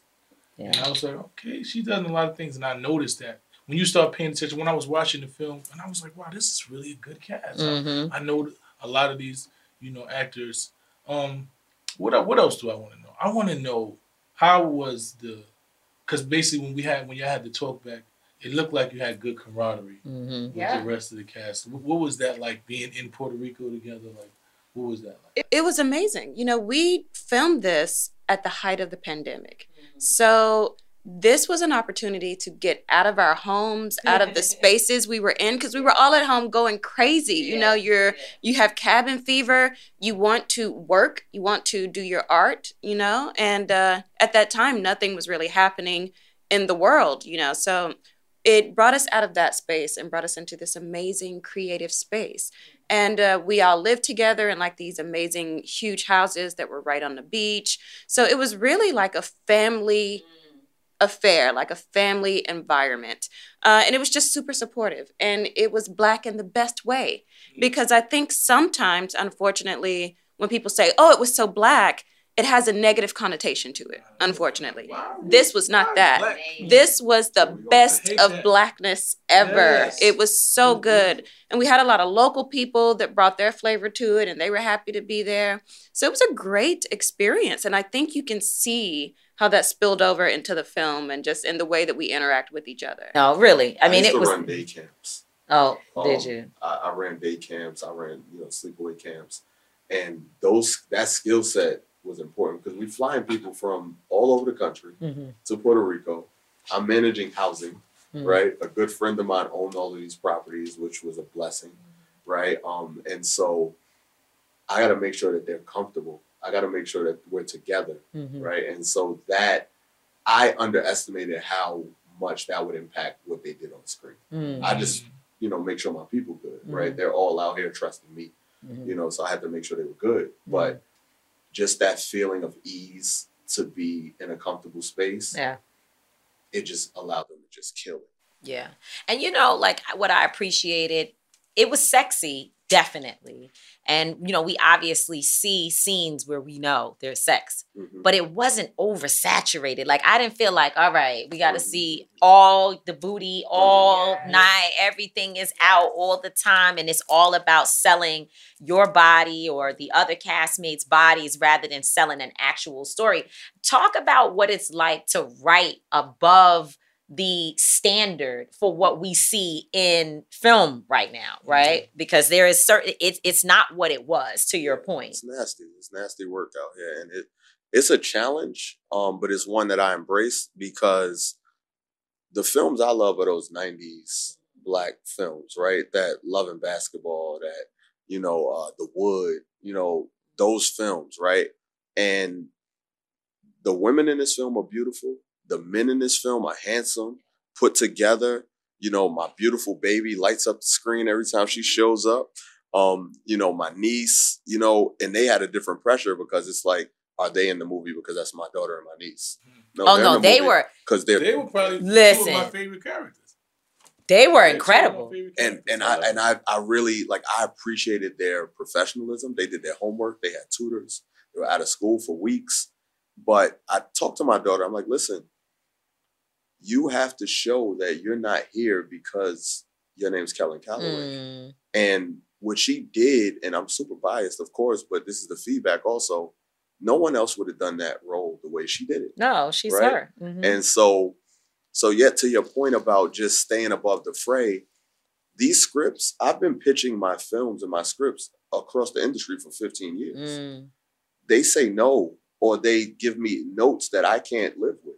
Yeah. and I was like, okay, she done a lot of things, and I noticed that when you start paying attention. When I was watching the film, and I was like, wow, this is really a good cast. I- Mhm. I, know a lot of these, you know, actors. Um, what what else do I want to know? I want to know how was the, because basically when we had when y'all had the talk back, it looked like you had good camaraderie Mhm. with Yeah. the rest of the cast. Wh- What was that like being in Puerto Rico together? Like, what was that like? It, it was amazing. You know, we filmed this at the height of the pandemic. So this was an opportunity to get out of our homes, out of the spaces we were in because we were all at home going crazy. You know, you're you have cabin fever, you want to work, you want to do your art, you know? And uh at that time nothing was really happening in the world, you know. So it brought us out of that space and brought us into this amazing creative space. And uh, we all lived together in like these amazing huge houses that were right on the beach. So it was really like a family affair, like a family environment. Uh, and it was just super supportive. And it was black in the best way. Because I think sometimes, unfortunately, when people say, oh, it was so black, it has a negative connotation to it, unfortunately. This was not that. This was the best of blackness ever. It was so good. And we had a lot of local people that brought their flavor to it and they were happy to be there. So it was a great experience. And I think you can see how that spilled over into the film and just in the way that we interact with each other. No, really. I mean, used it was. run day camps. Oh, did Um, you? I, I ran day camps. I ran you know sleepaway camps, and those that skill set was important because we're flying people from all over the country Mhm. to Puerto Rico. I'm managing housing, Mhm. right? A good friend of mine owned all of these properties, which was a blessing, right? Um, and so I got to make sure that they're comfortable. I got to make sure that we're together, Mhm. right? And so that I underestimated how much that would impact what they did on the screen. Mm. I just, you know, make sure my people good, right? Mhm. They're all out here trusting me, Mhm. you know, so I had to make sure they were good. But just that feeling of ease to be in a comfortable space, Yeah. it just allowed them to just kill it. Yeah. And you know, like what I appreciated, it was sexy, definitely. And you know, we obviously see scenes where we know there's sex, Mm-hmm. but it wasn't oversaturated. Like I didn't feel like, all right, we got to see all the booty all night. Everything is out all the time and it's all about selling your body or the other castmates' bodies rather than selling an actual story. Talk about what it's like to write above the standard for what we see in film right now, right? Because there is certain it's it's not what it was to your point. It's nasty. It's nasty work out here, and it it's a challenge. Um, but it's one that I embrace because the films I love are those '90s black films, right? That Love and Basketball, that you know, uh, The Wood, you know, those films, right? And the women in this film are beautiful. The men in this film are handsome, put together. You know, my beautiful baby lights up the screen every time she shows up. Um, you know, my niece, you know, and they had a different pressure because it's like, are they in the movie because that's my daughter and my niece? Oh, no, they were- because they're They were probably two of Listen. my favorite characters. They were incredible. and and I and I I really like I appreciated their professionalism. They did their homework. They had tutors. They were out of school for weeks. But I talked to my daughter. I'm like, listen, you have to show that you're not here because your name's Kellen Calloway. Mm. And what she did, and I'm super biased, of course, but this is the feedback also. No one else would have done that role the way she did it. No, she's Right? her. Mhm. And so, so yet to your point about just staying above the fray, these scripts, I've been pitching my films and my scripts across the industry for 15 years. Mm. They say no, or they give me notes that I can't live with,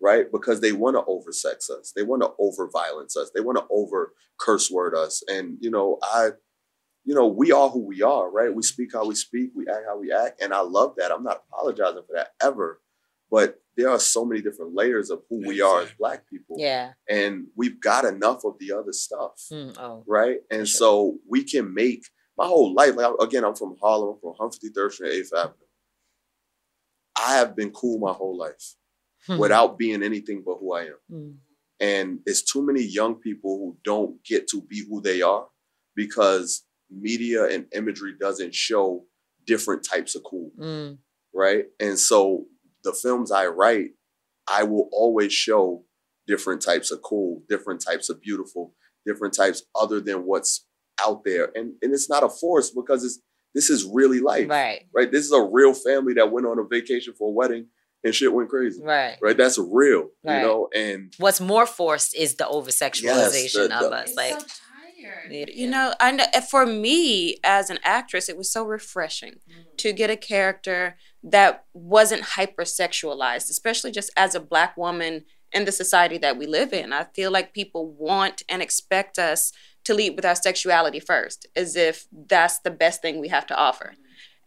right? Because they want to oversex us, they want to over violence us, they want to over curse word us. And you know, I you know, we are who we are, right? We speak how we speak, we act how we act. And I love that. I'm not apologizing for that ever. But there are so many different layers of who we are as black people. Yeah. And we've got enough of the other stuff. Mm, oh. Right. And so we can make my whole life, like again, I'm from Harlem, I'm from 153rd Street, 8th Avenue. I have been cool my whole life Hmm. without being anything but who I am. Mm. And it's too many young people who don't get to be who they are because media and imagery doesn't show different types of cool, Mm. right? And so the films I write, I will always show different types of cool, different types of beautiful, different types other than what's out there. And and it's not a force because it's this is really life. Right. Right. This is a real family that went on a vacation for a wedding and shit went crazy. Right. Right. That's real. Right. You know, and What's more forced is the over sexualization the- of the- us. Like, You know, I know for me as an actress, it was so refreshing mm. to get a character that wasn't hypersexualized, especially just as a black woman in the society that we live in. I feel like people want and expect us to lead with our sexuality first, as if that's the best thing we have to offer.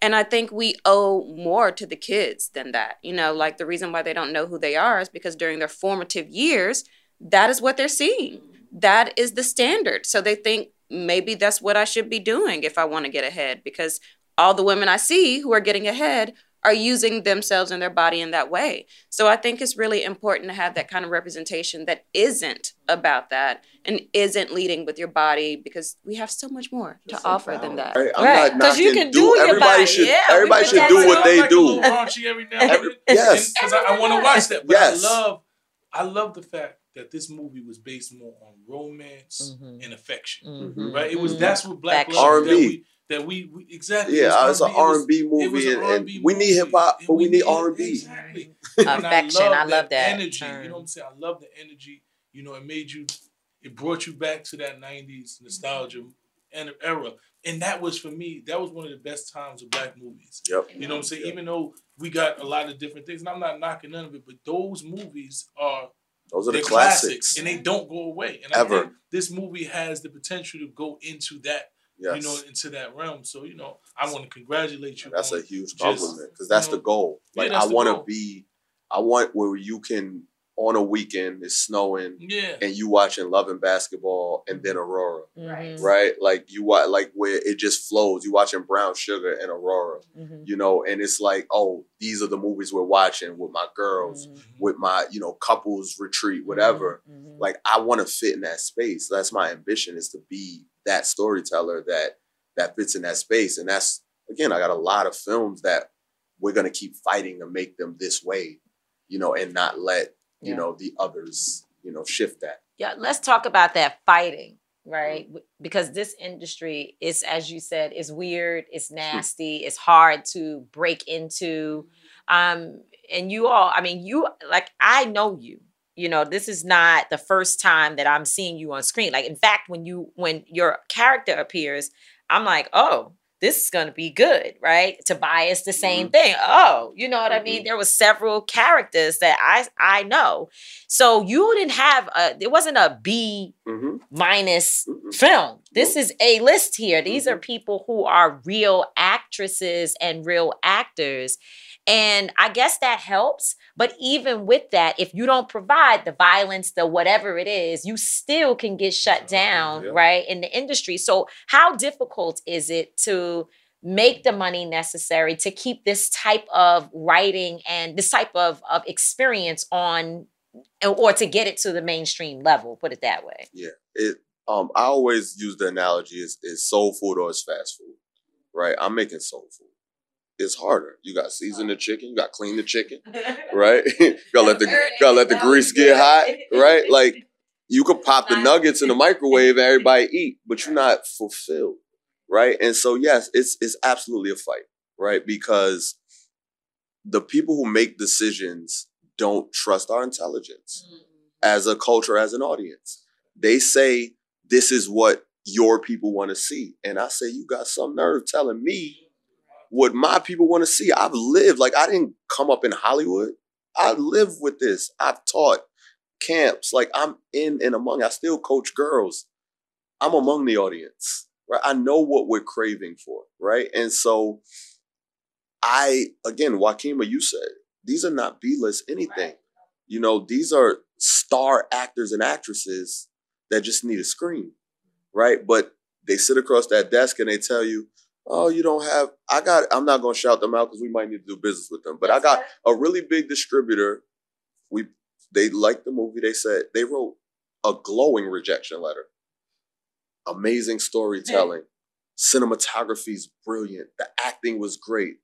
And I think we owe more to the kids than that. You know, like the reason why they don't know who they are is because during their formative years, that is what they're seeing. That is the standard. So they think maybe that's what I should be doing if I want to get ahead because all the women I see who are getting ahead are using themselves and their body in that way. So I think it's really important to have that kind of representation that isn't about that and isn't leading with your body because we have so much more to offer than that. Right, I'm not knocking- do- everybody should everybody should do what they like do. raunchy every now and. Yes. because I, want to watch that. But Yes. I love, I love the fact that this movie was based more on romance Mm-hmm. and affection. Mhm. Right? It was that's what Black Love that R&B. We that we, we exactly. Yeah, it it's an was R&B. R and B It was movie, an and, and R&B we need hip hop, but we need R and B. Exactly. Affection, I love that energy. term. You know what I'm saying? I love the energy. You know, it made you, it brought you back to that '90s nostalgia and era, and that was for me. That was one of the best times of black movies. Yep. You know what I'm saying? Even though we got a lot of different things, and I'm not knocking none of it, but those movies are Those are the they're classics. and they don't go away. And Ever. I think this movie has the potential to go into that. You know, into that realm. So you know, I want to congratulate you. That's a huge just, compliment because that's you know, the goal. Like that's I want to be, I want where you can on a weekend it's snowing, Yeah. and you watching Love and Basketball and then Aurora, Right. right? Like you watch like where it just flows. You watching Brown Sugar and Aurora, Mm-hmm. you know, and it's like, oh, these are the movies we're watching with my girls, Mm-hmm. with my you know couples retreat, whatever. Like I want to fit in that space. That's my ambition is to be that storyteller that that fits in that space. And that's again, I got a lot of films that we're gonna keep fighting to make them this way, you know, and not let you Yeah. know the others, you know, shift that. Yeah, let's talk about that fighting, right? W- Because this industry is, as you said, is weird, it's nasty, it's hard to break into. Um, and you all, I mean, you like I know you. You know, this is not the first time that I'm seeing you on screen. Like, in fact, when you when your character appears, I'm like, oh, this is gonna be good, right? Tobias, the same Mm-hmm. thing. Oh, you know what I mean? There was several characters that I I know. So you didn't have a it wasn't a B Mm-hmm. minus film. This is a list here. These Mm-hmm. are people who are real actresses and real actors. And I guess that helps. But even with that, if you don't provide the violence, the whatever it is, you still can get shut down, right, in the industry. So, how difficult is it to make the money necessary to keep this type of writing and this type of, of experience on or to get it to the mainstream level? Put it that way. Yeah. It um I always use the analogy is is soul food or is fast food. Right? I'm making soul food. It's harder. You got season the chicken, you got clean the chicken, right? you gotta let the gotta let the grease get hot, right? Like you could pop the nuggets in the microwave and everybody eat, but you're not fulfilled. Right. And so yes, it's it's absolutely a fight, right? Because the people who make decisions don't trust our intelligence as a culture, as an audience. They say this is what your people want to see. And I say, you got some nerve telling me what my people want to see. I've lived, like I didn't come up in Hollywood. I live with this. I've taught camps. Like I'm in and among, I still coach girls. I'm among the audience, right? I know what we're craving for, right? And so I, again, Joaquima, you said, these are not B-list anything. You know, these are star actors and actresses that just need a screen, right? But they sit across that desk and they tell you, oh, you don't have, I got, I'm not going to shout them out because we might need to do business with them. But I got a really big distributor. We, they liked the movie. They said, they wrote a glowing rejection letter. Amazing storytelling. Cinematography's brilliant. The acting was great.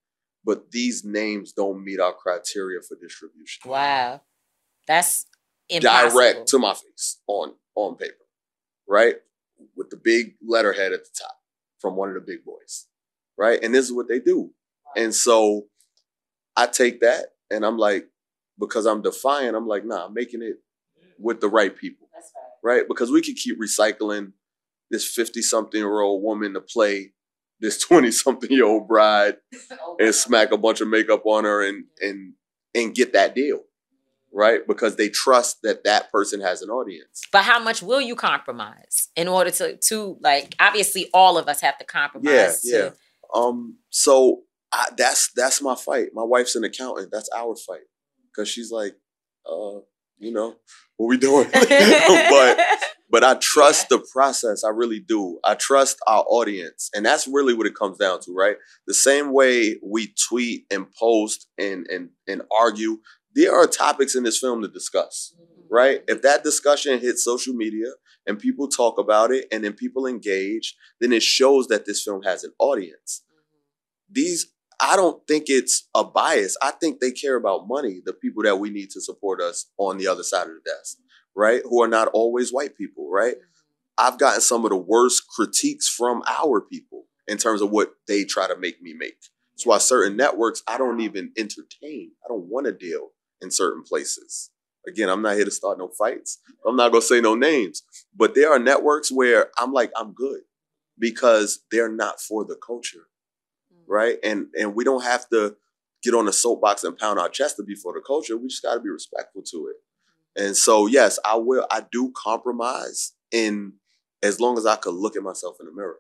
But these names don't meet our criteria for distribution. Wow. That's impossible. Direct to my face on on paper. Right? With the big letterhead at the top from one of the big boys. Right? And this is what they do. And so I take that and I'm like, because I'm defiant, I'm like, nah, I'm making it with the right people. Right? Because we could keep recycling this 50 something year old woman to play this 20 something year old bride oh, and smack a bunch of makeup on her and and and get that deal right because they trust that that person has an audience But how much will you compromise in order to to like obviously all of us have to compromise. yeah to- um so I, that's that's my fight my wife's an accountant that's our fight because she's like uh you know what we doing but but I trust the process. I really do. I trust our audience. And that's really what it comes down to, right? The same way we tweet and post and and and argue, there are topics in this film to discuss, right? If that discussion hits social media and people talk about it and then people engage, then it shows that this film has an audience. Mm-hmm. These I don't think it's a bias. I think they care about money, the people that we need to support us on the other side of the desk right? Who are not always white people, right? Mm-hmm. I've gotten some of the worst critiques from our people in terms of what they try to make me make. That's why certain networks I don't even entertain. I don't want to deal in certain places. Again, I'm not here to start no fights. I'm not gonna say no names. But there are networks where I'm like, I'm good because they're not for the culture. Mm. Right. And and we don't have to get on a soapbox and pound our chest to be for the culture. We just gotta be respectful to it. Mm-hmm. And so, yes, I will. I do compromise in as long as I could look at myself in the mirror,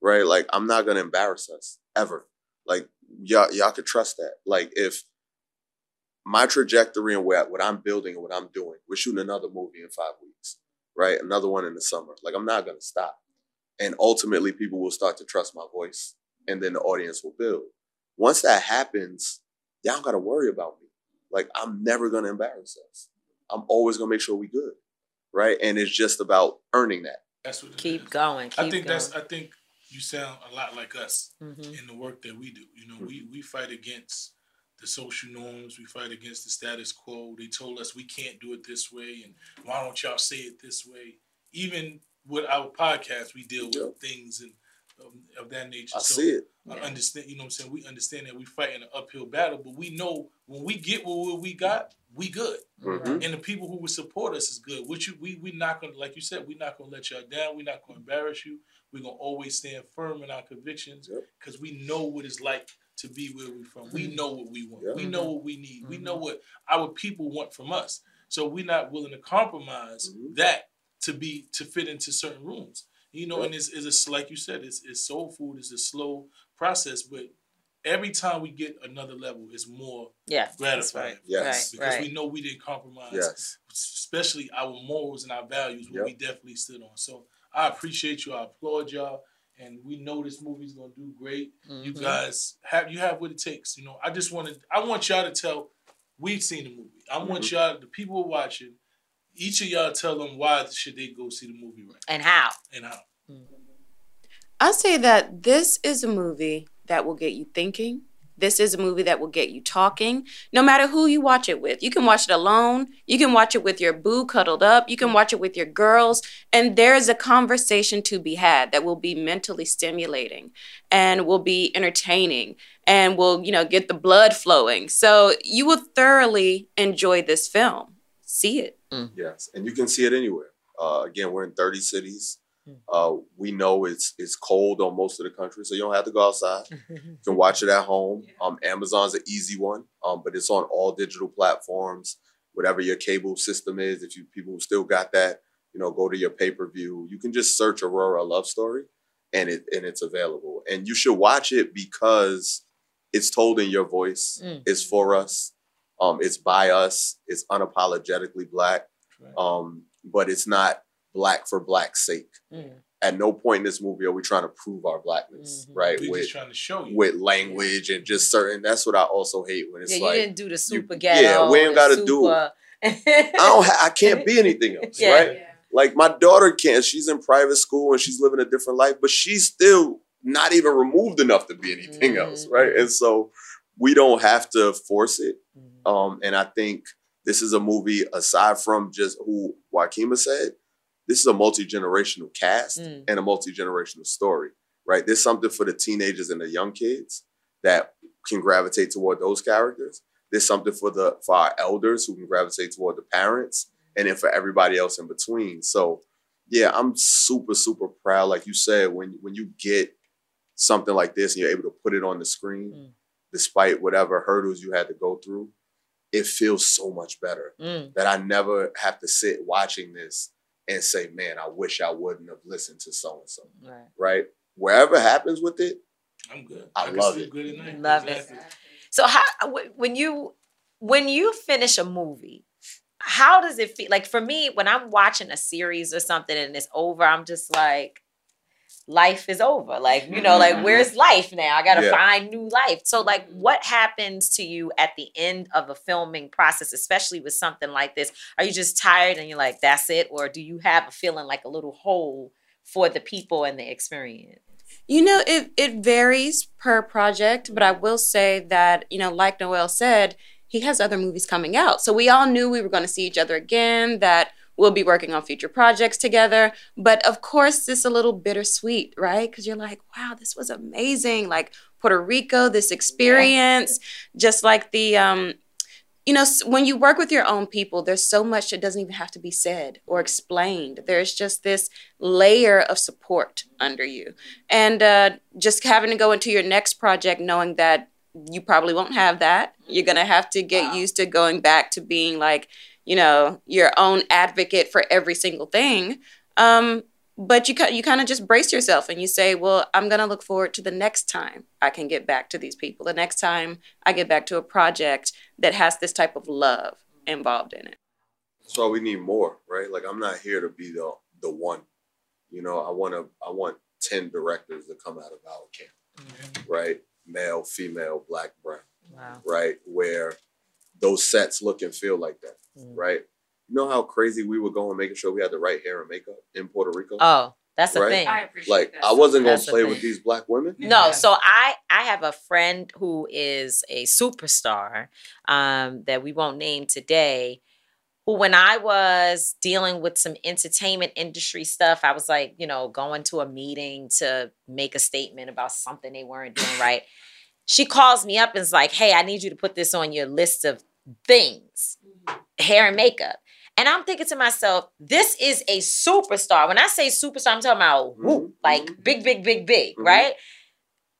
right? Like I'm not gonna embarrass us ever. Like y'all, y'all could trust that. Like if my trajectory and what, what I'm building and what I'm doing, we're shooting another movie in five weeks, right? Another one in the summer. Like I'm not gonna stop. And ultimately, people will start to trust my voice, and then the audience will build. Once that happens, y'all don't gotta worry about me. Like I'm never gonna embarrass us. I'm always gonna make sure we good, right? And it's just about earning that. That's what keep is. going. Keep I think going. that's. I think you sound a lot like us Mhm. in the work that we do. You know, we we fight against the social norms. We fight against the status quo. They told us we can't do it this way, and why don't y'all say it this way? Even with our podcast, we deal with things and of, of that nature. I see it. I understand. You know what I'm saying? We understand that we fighting an uphill battle, but we know when we get what we got, we good. Mhm. And the people who would support us is good. Which you, we we not gonna like you said, we're not gonna let y'all down. We're not gonna embarrass you. We're gonna always stand firm in our convictions because we know what it's like to be where we're from. We mm-hmm. know what we want. We know what we need. We know mm-hmm. what our people want from us. So we're not willing to compromise mm-hmm. that to be to fit into certain rooms. You know, and it's, it's a like you said, it's, it's soul food. It's a slow process, but every time we get another level, it's more Yeah, gratifying. right. Yes. Right, because right. we know we didn't compromise. Yes. especially our morals and our values, what Yep. we definitely stood on. So I appreciate you. I applaud y'all. And we know this movie's gonna do great. You Mhm. guys have you have what it takes. You know, I just wanted I want y'all to tell we've seen the movie. I want Mhm. y'all, the people watching, each of y'all tell them why should they go see the movie right And how? and how. I say that this is a movie that will get you thinking. This is a movie that will get you talking, no matter who you watch it with. You can watch it alone. You can watch it with your boo cuddled up. You can watch it with your girls. And there is a conversation to be had that will be mentally stimulating and will be entertaining and will, you know, get the blood flowing. So you will thoroughly enjoy this film. See it. Yes, and you can see it anywhere. Uh, again, we're in 30 cities. Uh, we know it's it's cold on most of the country, so you don't have to go outside. You can watch it at home. Um, Amazon's an easy one, um, but it's on all digital platforms. Whatever your cable system is, if you people still got that, you know, go to your pay per view. You can just search Aurora Love Story, and it and it's available. And you should watch it because it's told in your voice. Mm. It's for us. Um, it's by us. It's unapologetically black. Um, but it's not black for black's sake. Mm. At no point in this movie are we trying to prove our blackness, mm-hmm. right? We with just trying to show you. with language and just certain. That's what I also hate when it's yeah, like you didn't do the super you- ghetto. yeah, we ain't gotta do super- I don't. Ha- I can't be anything else, Yeah. right? Like my daughter can't. She's in private school and she's living a different life, but she's still not even removed enough to be anything mm-hmm. else, right? And so we don't have to force it. Mm-hmm. Um, and I think this is a movie aside from just who Joaquima said. This is a multi generational cast Mm. and a multi generational story, right? There's something for the teenagers and the young kids that can gravitate toward those characters. There's something for the for our elders who can gravitate toward the parents, and then for everybody else in between. So, yeah, I'm super super proud. Like you said, when when you get something like this and you're able to put it on the screen, despite whatever hurdles you had to go through, it feels so much better Mm. that I never have to sit watching this and say, man, I wish I wouldn't have listened to so and so. Right. Right? Wherever happens with it, I'm good. I can love it. Good at night. Love it. So how when you when you finish a movie, how does it feel? Like for me, when I'm watching a series or something and it's over, I'm just like, life is over. Like you know, like mm-hmm. where's life now? I gotta Yeah. find new life. So like, what happens to you at the end of a filming process, especially with something like this? Are you just tired and you're like, that's it, or do you have a feeling like a little hole for the people and the experience? You know, it it varies per project, but I will say that, you know, like Noel said, he has other movies coming out. So we all knew we were going to see each other again, that we'll be working on future projects together. But of course, it's a little bittersweet, right? Because you're like, wow, this was amazing. Like Puerto Rico, this experience, just like the um you know, when you work with your own people, there's so much that doesn't even have to be said or explained. There's just this layer of support under you. And uh, just having to go into your next project knowing that you probably won't have that. You're going to have to get used to going back to being like, you know, your own advocate for every single thing. Um, but you you kind of just brace yourself and you say, well, I'm going to look forward to the next time I can get back to these people. The next time I get back to a project that has this type of love involved in it. That's why we need more, right? Like I'm not here to be the the one. You know, I want to I want 10 directors to come out of our camp. Right? Male, female, black, brown. Wow. Right? Where those sets look and feel like that. Right? You know how crazy we were going making sure we had the right hair and makeup in Puerto Rico? Oh, that's a thing. I appreciate like that I wasn't much. gonna play thing. with these black women. No, so I I have a friend who is a superstar um, that we won't name today, who, when I was dealing with some entertainment industry stuff, I was like, you know, going to a meeting to make a statement about something they weren't doing right. She calls me up and is like, hey, I need you to put this on your list of things hair and makeup. And I'm thinking to myself, this is a superstar. When I say superstar, I'm talking about whoop, mm-hmm. like mm-hmm. big, big, big, big, mm-hmm. right?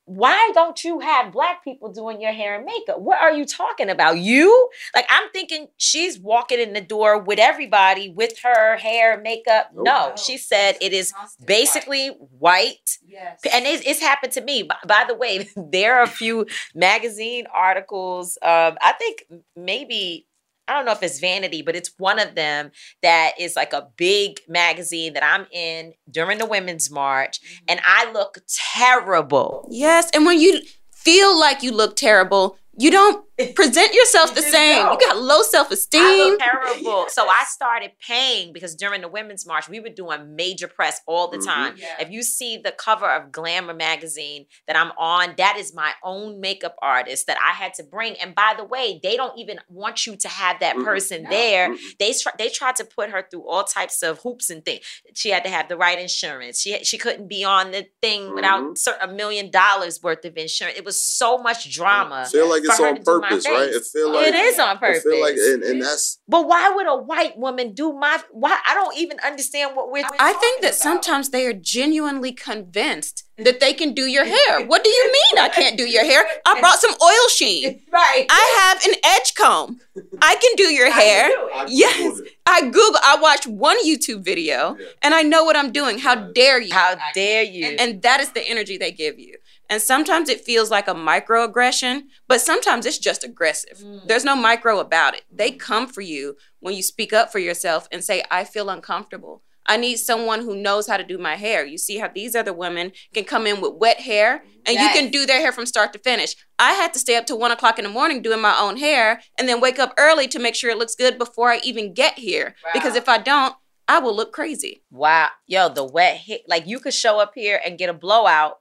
Why don't you have black people doing your hair and makeup? What are you talking about? You? Like, I'm thinking she's walking in the door with everybody with her hair and makeup. No, she said it is basically white. Yes. And it's, it's happened to me. By, by the way, there are a few magazine articles. Um, I think maybe I don't know if it's Vanity, but it's one of them that is like a big magazine that I'm in during the Women's March, mm-hmm. and I look terrible. Yes, and when you feel like you look terrible, you don't present yourself the same. You got low self esteem. Terrible. So I started paying because during the Women's March, we were doing major press all the mm-hmm. time. If you see the cover of Glamour magazine that I'm on, that is my own makeup artist that I had to bring. And by the way, they don't even want you to have that mm-hmm. person there. Mm-hmm. They tr- they tried to put her through all types of hoops and things. She had to have the right insurance. She she couldn't be on the thing without a million dollars worth of insurance. It was so much drama. feel like it's on to do my purpose, right? face. It feel like it is on I purpose. feel like, and, and that's But why would a white woman do my? Why I don't even understand what we're. I think that sometimes they are genuinely convinced that they can do your hair. What do you mean I can't do your hair? I brought some oil sheen. Right. I have an edge comb. I can do your hair. Yes. I Google, I watched one YouTube video and I know what I'm doing. How dare you? How dare you? And, and that is the energy they give you. And sometimes it feels like a microaggression, but sometimes it's just aggressive. Mm. There's no micro about it. They come for you when you speak up for yourself and say, I feel uncomfortable. I need someone who knows how to do my hair. You see how these other women can come in with wet hair and Yes. you can do their hair from start to finish. I had to stay up till one o'clock in the morning doing my own hair and then wake up early to make sure it looks good before I even get here. Because if I don't, I will look crazy. Wow, yo, the wet hit. Like you could show up here and get a blowout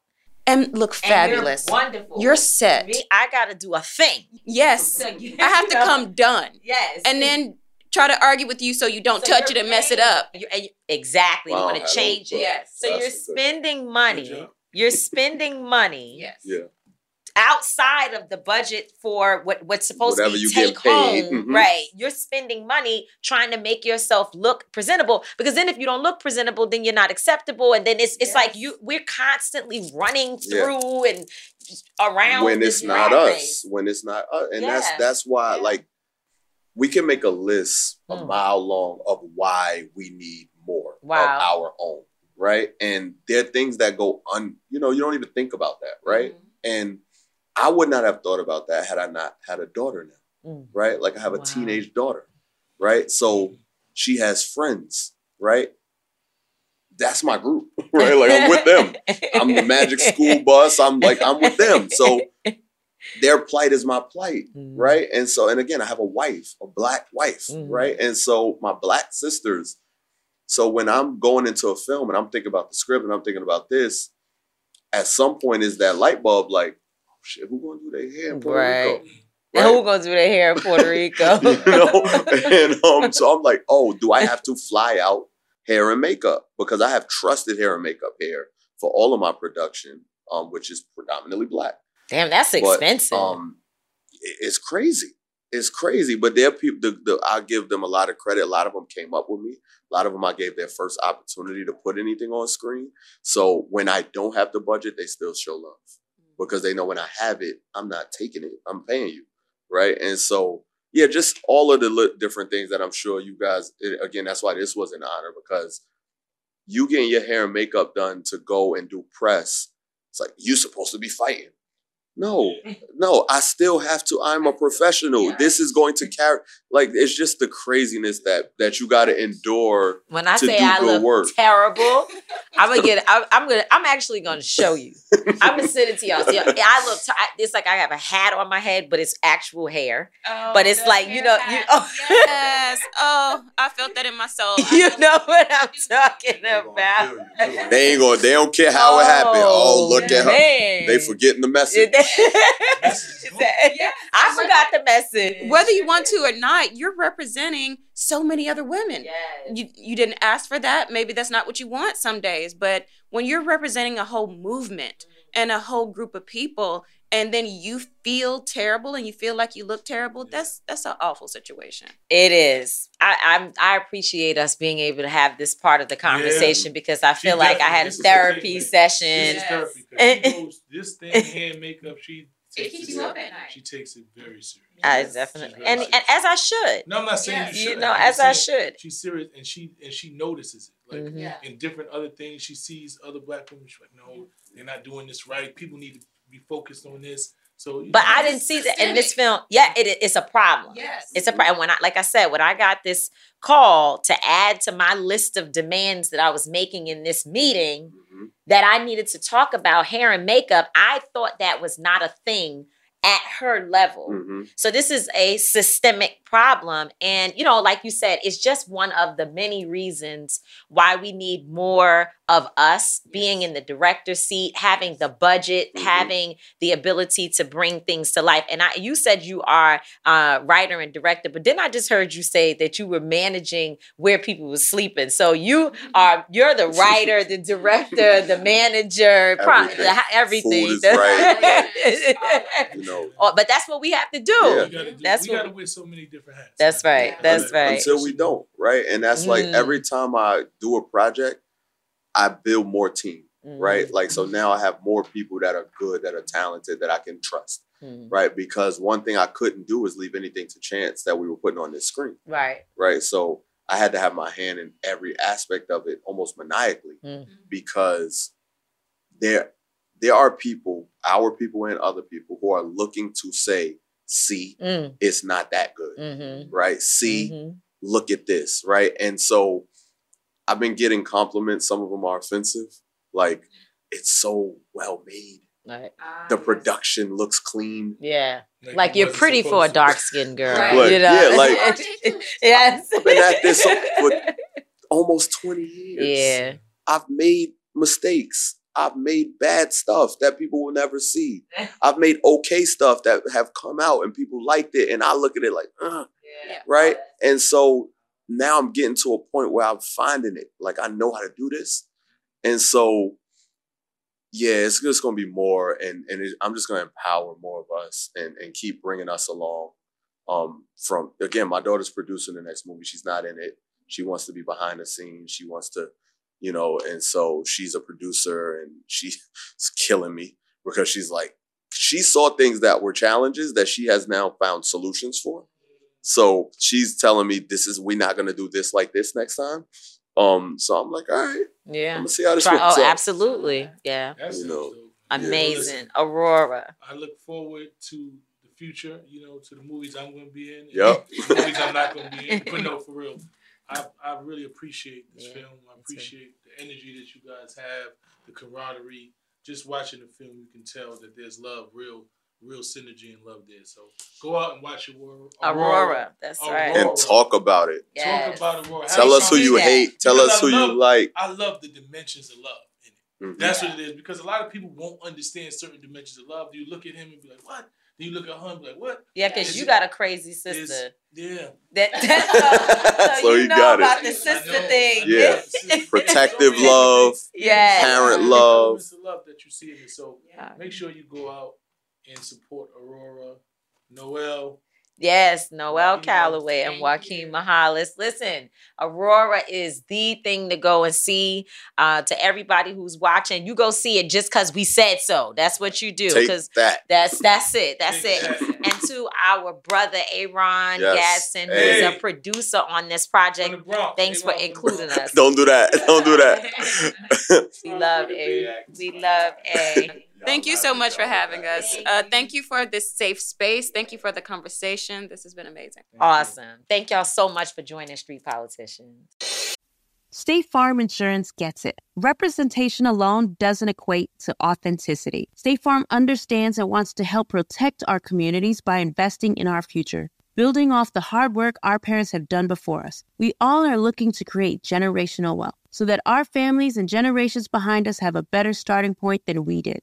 and look and you're fabulous. wonderful. You're set. Me, I gotta do a thing. Yes. I have to know? come done. Yes. And then try to argue with you so you don't So touch it you're and mess it up. You- and you- exactly. Wow, you want hello. to change it. Yes. So you're That's good- spending money. You're spending money. Yes. Yeah. Outside of the budget for what what's supposed Whatever to be take paid. home, Mhm. right? You're spending money trying to make yourself look presentable because then if you don't look presentable, then you're not acceptable, and then it's it's like you we're constantly running Yeah. through and around when this it's not us, race. when it's not us, and that's Yeah. that's why like we can make a list a Mm. mile long of why we need more Wow. of our own, right? And there are things that go un, you know, you don't even think about that, right? Mm-hmm. And I would not have thought about that had I not had a daughter now, Mm. right? Like I have a teenage daughter, right? So she has friends, right? That's my group, right? Like I'm with them. I'm the magic school bus. I'm like, I'm with them. So their plight is my plight, right? And so, and again, I have a wife, a black wife, right? And so my black sisters. So when I'm going into a film and I'm thinking about the script and I'm thinking about this, at some point is that light bulb like, shit, who gonna do their hair in Puerto Right. Rico? And who gonna do their hair in Puerto Rico? you know? and um, so I'm like, oh, do I have to fly out hair and makeup? Because I have trusted hair and makeup hair for all of my production, um, which is predominantly black. Damn, that's But, expensive. um, it's crazy. It's crazy. But there are people. The, the, I give them a lot of credit. A lot of them came up with me. A lot of them I gave their first opportunity to put anything on screen. So when I don't have the budget, they still show love because they know when I have it, I'm not taking it. I'm paying you, right? And so yeah, just all of the li- different things that I'm sure you guys. it- again, that's why this was an honor because you getting your hair and makeup done to go and do press. It's like you supposed to be fighting. No, no, I still have to. I'm a professional. This is going to carry. Like it's just the craziness that that you got to endure. When I to say do I look work. terrible, I'm gonna get. I, I'm gonna. I'm actually gonna show you. I'm gonna send it to y'all. See, I look. T- I, it's like I have a hat on my head, but it's actual hair. Oh, but it's like you know. You, oh, yes. Oh, I felt that in my soul. you know what I'm talking about. They ain't gonna. They don't care how it happened. Oh, look at her. They forgetting the message. I forgot the message. Whether you want to or not, you're representing so many other women. You you didn't ask for that. Maybe that's not what you want some days, but when you're representing a whole movement mm-hmm. and a whole group of people and then you feel terrible and you feel like you look terrible, that's that's an awful situation. It is. I I'm, I appreciate us being able to have this part of the conversation because I feel like I had a this is the therapy thing, session. This is therapy. 'cause she goes, this thing, hand makeup, she takes keeps it, you up at night. She takes it very serious. I definitely and, and as I should. No, I'm not saying Yes. you You know, I'm as I should. She's serious and she and she notices it. Like Mhm. Yeah. in different other things, she sees other black women. She's like, no, they're not doing this right. People need to be focused on this. So, But know, I didn't see that in this film. Yeah, it, it's a problem. Yes. It's a problem. When I, like I said, when I got this call to add to my list of demands that I was making in this meeting, that I needed to talk about hair and makeup, I thought that was not a thing at her level. Mm-hmm. So this is a systemic problem. And, you know, like you said, it's just one of the many reasons why we need more of us being in the director's seat, having the budget, mm-hmm. having the ability to bring things to life. And I, you said you are a writer and director, but then I just heard you say that you were managing where people were sleeping. So you mm-hmm. are, you're the writer, the director, the manager, pro- Everything. the, everything. Food is right. you know, Oh, but that's what we have to do. Yeah. we gotta do, That's we what gotta wear so many different hats. That's right. That's right. until we don't, right? And that's like Mm. every time I do a project, I build more team, Mm. right? Like so now I have more people that are good, that are talented, that I can trust, Mm. right? Because one thing I couldn't do is leave anything to chance that we were putting on this screen, Right. right? So I had to have my hand in every aspect of it, almost maniacally, Mm. because there there are people, our people and other people, who are looking to say, "See, Mm. it's not that good." Mm-hmm. right? See, Mhm. look at this, right? And so I've been getting compliments. Some of them are offensive. Like, it's so well made. Right. The production looks clean. Yeah. Like Like, you're pretty for a dark skinned girl. Right. You know? Yeah, like- yes. I've been at this for almost 20 years. Yeah. I've made mistakes. I've made bad stuff that people will never see. I've made okay stuff that have come out and people liked it. And I look at it like, uh, right? And so now I'm getting to a point where I'm finding it. Like I know how to do this. And so, yeah, it's just going to be more. And, and it, I'm just going to empower more of us and, and keep bringing us along. Um, from again, my daughter's producing the next movie. She's not in it. She wants to be behind the scenes. She wants to, you know, and so she's a producer and she's killing me because she's like, she saw things that were challenges that she has now found solutions for. So she's telling me this is we're not gonna do this like this next time. Um, so I'm like, all right, Yeah. I'm gonna see how this Try- works oh, out. absolutely. Yeah. That's you know, Amazing. Aurora. I look forward to the future, you know, to the movies I'm going to be in. and Yep. movies I'm not going to be in. But no, for real, I, I really appreciate this film. I appreciate the energy that you guys have, the camaraderie. Just watching the film, you can tell that there's love, real, real synergy and love there. So go out and watch Aurora. Aurora, that's right. and talk about it. Talk about Aurora. Tell us who you that? hate. Tell Because us I who you like. I love the dimensions of love in it. Mhm. That's what it is. Because a lot of people won't understand certain dimensions of love. You look at him and be like, "What?" Then you look at her and be like, "What?" Yeah, because you it- got a crazy sister. Yeah. That, that, so, So you you know got it. about the sister thing. Yeah, protective love, yeah. parent love. It's the love that you see in it. So make sure you go out and support Aurora, Noel. Yes, Noel Calloway and Joaquin Mahalis. Listen, Aurora is the thing to go and see. Uh, to everybody who's watching, you go see it just because we said so. That's what you do. Take Because that. that's that's it. That's it. And to our brother Aaron Yes. Gasson, who's Hey. a producer on this project. Thanks for including us. Don't do that. Don't do that. We love A. We love A. Thank you so much for having us. Uh, thank you for this safe space. Thank you for the conversation. This has been amazing. Awesome. Thank y'all so much for joining Street Politicians. State Farm Insurance gets it. Representation alone doesn't equate to authenticity. State Farm understands and wants to help protect our communities by investing in our future. Building off the hard work our parents have done before us, we all are looking to create generational wealth so that our families and generations behind us have a better starting point than we did.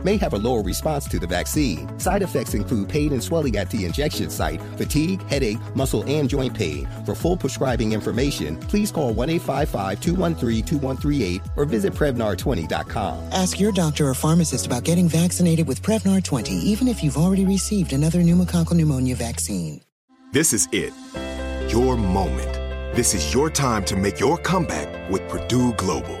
may have a lower response to the vaccine. Side effects include pain and swelling at the injection site, fatigue, headache, muscle, and joint pain. For full prescribing information, please call 1 855 213 2138 or visit Prevnar20.com. Ask your doctor or pharmacist about getting vaccinated with Prevnar 20, even if you've already received another pneumococcal pneumonia vaccine. This is it. Your moment. This is your time to make your comeback with Purdue Global.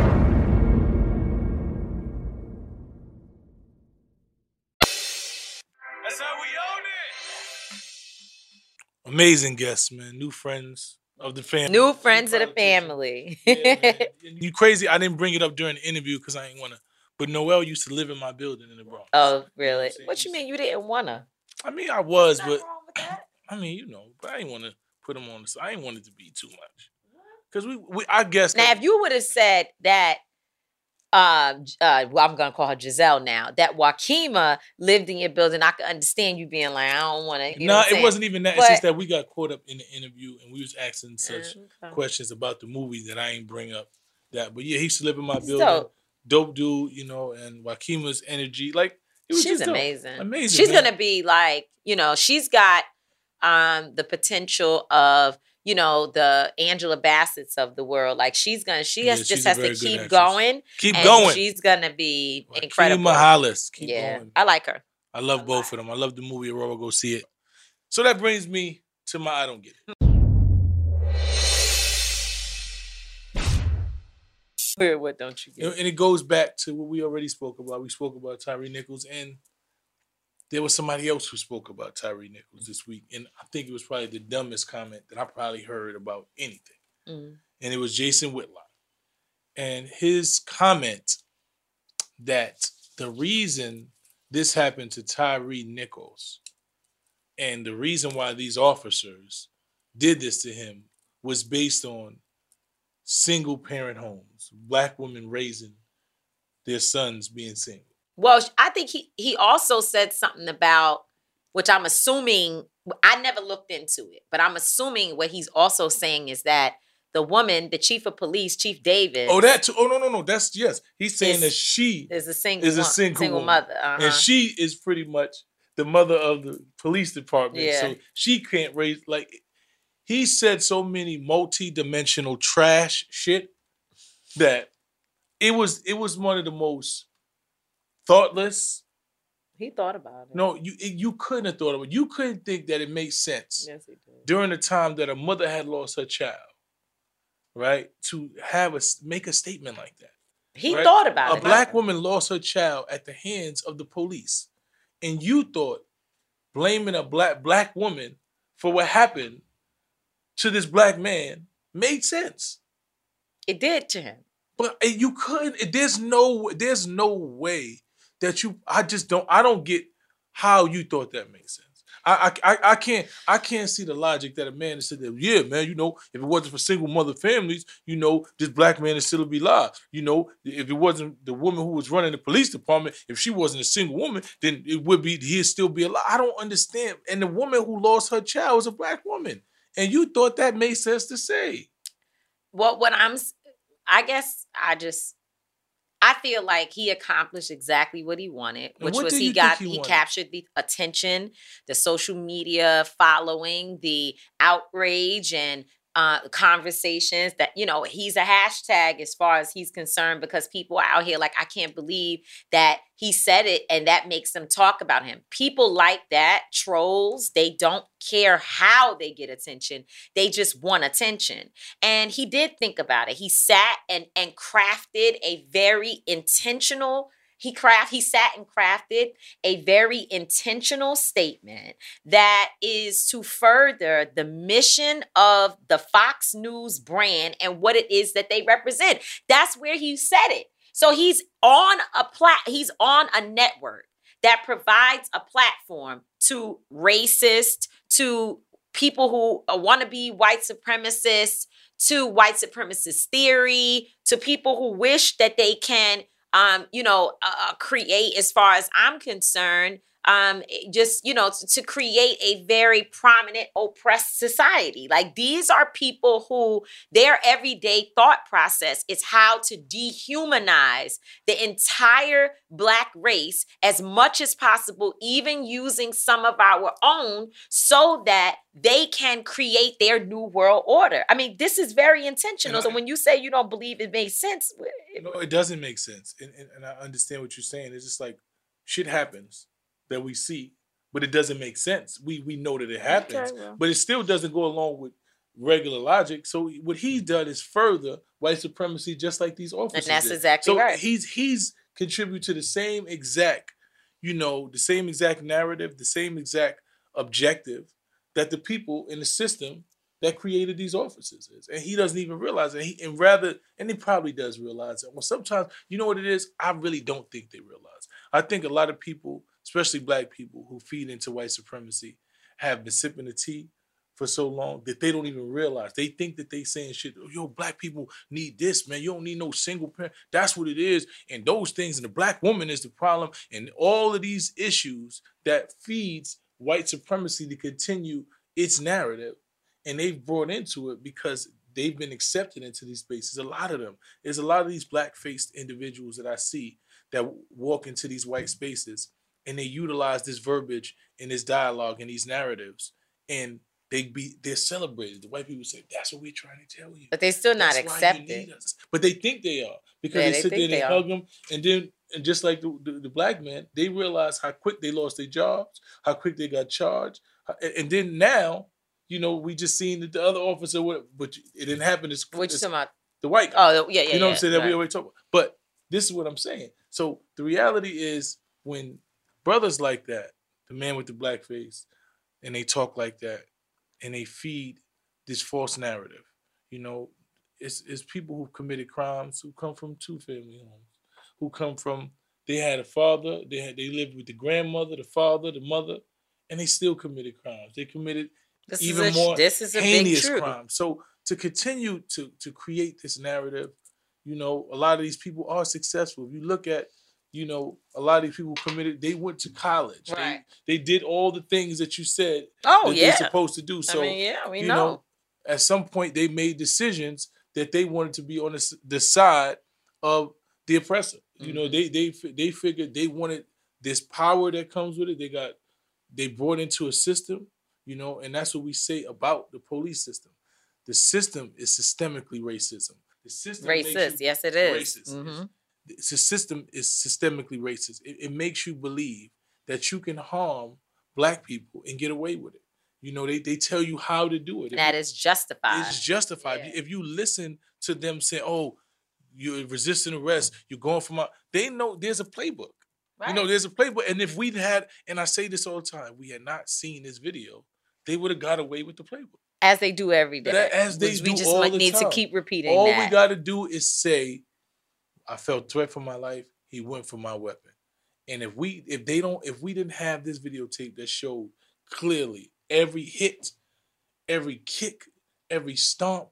Amazing guests, man. New friends of the family. New friends of the family. You crazy? I didn't bring it up during the interview because I didn't want to. But Noel used to live in my building in the Bronx. oh, really? What you mean you didn't wanna? I mean, I was, but I mean, you know, but I didn't want to put him on. The, I didn't want it to be too much because we, we, I guess. Now, if you would have said that, um, uh, well, I'm gonna call her Giselle now. That Joaquima lived in your building, I could understand you being like, I don't want to. no, it wasn't even that. It's just that we got caught up in the interview and we was asking such Okay. questions about the movie that I ain't bring up. That, but yeah, he used to live in my building. So- Dope dude, you know, and Joaquima's energy, like it was she's just dope. amazing. Amazing. She's man. gonna be like, you know, she's got um the potential of, you know, the Angela Bassett's of the world. Like she's gonna, she has she's just has to keep actress. going. Keep and going. She's gonna be incredible. Hollis. Keep yeah, going. I like her. I love both of them. I love the movie. Aurora, go see it. So that brings me to my I don't get it. What don't you get? and it goes back to what we already spoke about. We spoke about Tyre Nichols, and there was somebody else who spoke about Tyre Nichols this week. And I think it was probably the dumbest comment that I probably heard about anything. Mm. And it was Jason Whitlock. and his comment that the reason this happened to Tyre Nichols and the reason why these officers did this to him was based on single parent homes, black women raising their sons being single. Well, I think he he also said something about which I'm assuming I never looked into it, but I'm assuming what he's also saying is that the woman, the chief of police, Chief Davis, Oh, that too. Oh no, no, no. That's yes. He's saying Is- that she is a single is a single, single mother, uh-huh. and she is pretty much the mother of the police department. Yeah. So she can't raise like he said so many multi-dimensional trash shit that it was it was one of the most thoughtless. he thought about it. No, you you couldn't have thought about it. You couldn't think that it makes sense Yes, did. during the time that a mother had lost her child, right? To have a make a statement like that. He right? thought about a it. A black woman lost her child at the hands of the police, and you thought blaming a black black woman for what happened to this black man made sense. It did to him. But you couldn't. There's no. There's no way that you. I just don't. I don't get how you thought that makes sense. I, I, I, can't I can't see the logic that a man is sitting there. Yeah, man. You know, if it wasn't for single mother families, you know, this black man would still be alive. You know, if it wasn't the woman who was running the police department, if she wasn't a single woman, then it would be he'd still be alive. I don't understand. And the woman who lost her child was a black woman, and you thought that made sense to say. What what I'm I guess I just I feel like he accomplished exactly what he wanted, which was he got he he, captured the attention, the social media following, the outrage and uh conversations that you know he's a hashtag as far as he's concerned because people are out here like I can't believe that he said it and that makes them talk about him. People like that, trolls, they don't care how they get attention. They just want attention. And he did think about it. He sat and and crafted a very intentional he craft he sat and crafted a very intentional statement that is to further the mission of the Fox News brand and what it is that they represent. That's where he said it. So he's on a plat he's on a network that provides a platform to racist, to people who want to be white supremacists, to white supremacist theory, to people who wish that they can, um, you know, uh, uh, create, as far as I'm concerned, um, just you know, t- to create a very prominent oppressed society. Like these are people who their everyday thought process is how to dehumanize the entire black race as much as possible, even using some of our own, so that they can create their new world order. I mean, this is very intentional. And So when you say you don't believe it makes sense, No, it doesn't make sense, and, and, and I understand what you're saying. It's just like shit happens that we see, but it doesn't make sense. We we know that it happens, well. but it still doesn't go along with regular logic. So what he's done is further white supremacy, just like these officers. And that's did. exactly so right. He's he's contributed to the same exact, you know, the same exact narrative, the same exact objective that the people in the system that created these offices is. And he doesn't even realize it. He, and rather, and he probably does realize it. Well, sometimes, you know what it is? I really don't think they realize. I think a lot of people, especially black people who feed into white supremacy, have been sipping the tea for so long that they don't even realize. They think that they saying shit, oh, yo, black people need this, man. You don't need no single parent. That's what it is. And those things, and the black woman is the problem. And all of these issues that feeds white supremacy to continue its narrative and they've brought into it because they've been accepted into these spaces. A lot of them. There's a lot of these black faced individuals that I see that walk into these white spaces and they utilize this verbiage and this dialogue and these narratives and they be they're celebrated. The white people say, That's what we're trying to tell you. but they're still not That's accepted. need us." But they think they are because Yeah, they they sit there and they they are. hug them, and then and just like the, the, the black man, they realize how quick they lost their jobs, how quick they got charged, and, and then now, you know, we just seen that the other officer, what, but it didn't happen as Which you talking about? the white. guy. Oh, yeah, yeah, You know what I'm saying? That we right. always talk about. But this is what I'm saying. So the reality is when brothers like that, the man with the black face, and they talk like that, and they feed this false narrative, you know, it's it's people who committed crimes who come from two family homes, who come from they had a father, they had they lived with the grandmother, the father, the mother, and they still committed crimes. They committed This is even a- more this is a heinous crimes. So to continue to to create this narrative, you know, a lot of these people are successful. If you look at, you know, a lot of these people committed, they went to college. They- Right. They, did all the things that you said Oh, that yeah. they're supposed to do. I So mean, yeah, we you know. at some point they made decisions that they wanted to be on the, the side of the oppressor. You know, they they they figured they wanted this power that comes with it. They got they brought into a system, you know, and that's what we say about the police system. The system is systemically racism. The system Racist. Yes, it is. Racist. Mhm. A system is systemically racist. It, it makes you believe that you can harm black people and get away with it. You know, they, they tell you how to do it. That is justified. it's justified. If you listen to them say, "Oh, you're resisting arrest, you're going for my," they know there's a playbook. You know, there's a playbook. And if we'd had, and I say this all the time, we had not seen this video, they would have got away with the playbook. As they do every day. That- as they do we just all might the need time. to keep repeating All that. we got to do is say, "I felt threat for my life. He went for my weapon." And if we, if they don't, if we didn't have this videotape that showed clearly every hit, every kick, every stomp,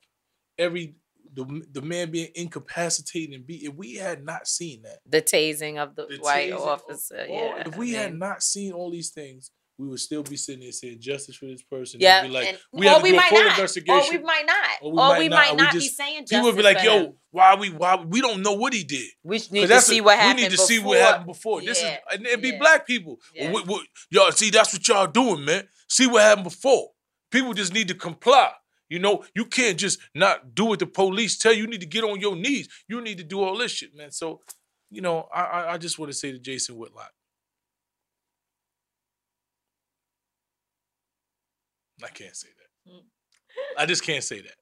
every the, the man being incapacitated and beat, if we had not seen that, the tasing of the, white officer. all- yeah. if we I had not seen all these things, we would still be sitting there saying justice for this person. yeah, be like, and- we or we might full not. investigation. Or we might not. Or Or we we, might might not. not, We be saying justice People would be like, "Yo, him. why we why we don't know what he did." We need to see what We happened need to see what before. happened before. This is and it'd be yeah. black people. Well, what- what- y'all see, that's what y'all doing, man. See what happened before. People just need to comply. You know, you can't just not do what the police tell you. You need to get on your knees. You need to do all this shit, man. So, you know, I I, I just want to say to Jason Whitlock. I can't say that. Mm. I just can't say that.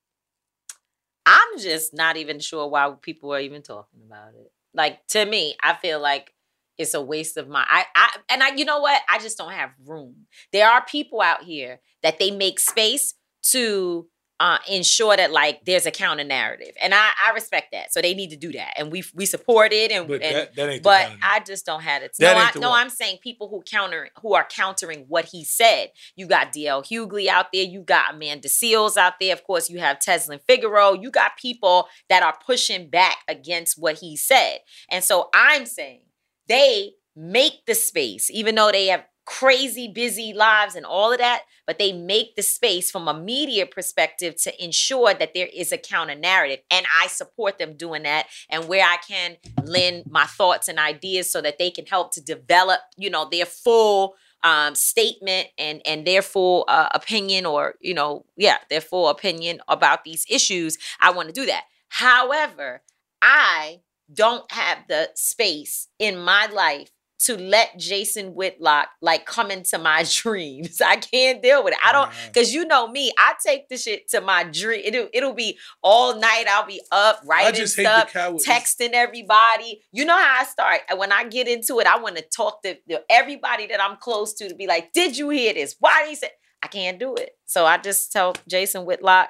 I'm just not even sure why people are even talking about it. Like to me, I feel like it's a waste of my I, I and I you know what? I just don't have room. There are people out here that they make space to uh, ensure that like there's a counter narrative, and I, I respect that. So they need to do that, and we we support it. And, But and that- that but I just don't have it. That no, I, no, one. I'm saying people who counter who are countering what he said. You got DL Hughley out there. You got Amanda Seales out there. Of course, you have Tezlyn Figaro. You got people that are pushing back against what he said. And so I'm saying they make the space, even though they have crazy busy lives and all of that, but they make the space from a media perspective to ensure that there is a counter narrative. And I support them doing that. And where I can lend my thoughts and ideas so that they can help to develop, you know, their full um, statement and and their full uh, opinion or you know yeah their full opinion about these issues i want to do that however i don't have the space in my life to let Jason Whitlock like come into my dreams. I can't deal with it. I don't because you know me, I take the shit to my dream. It'll it'll be all night. I'll be up writing just hate the stuff, texting everybody. You know how I start. When I get into it, I want to talk to everybody that I'm close to to be like, "Did you hear this? Why did he say?" I can't do it. So I just tell Jason Whitlock,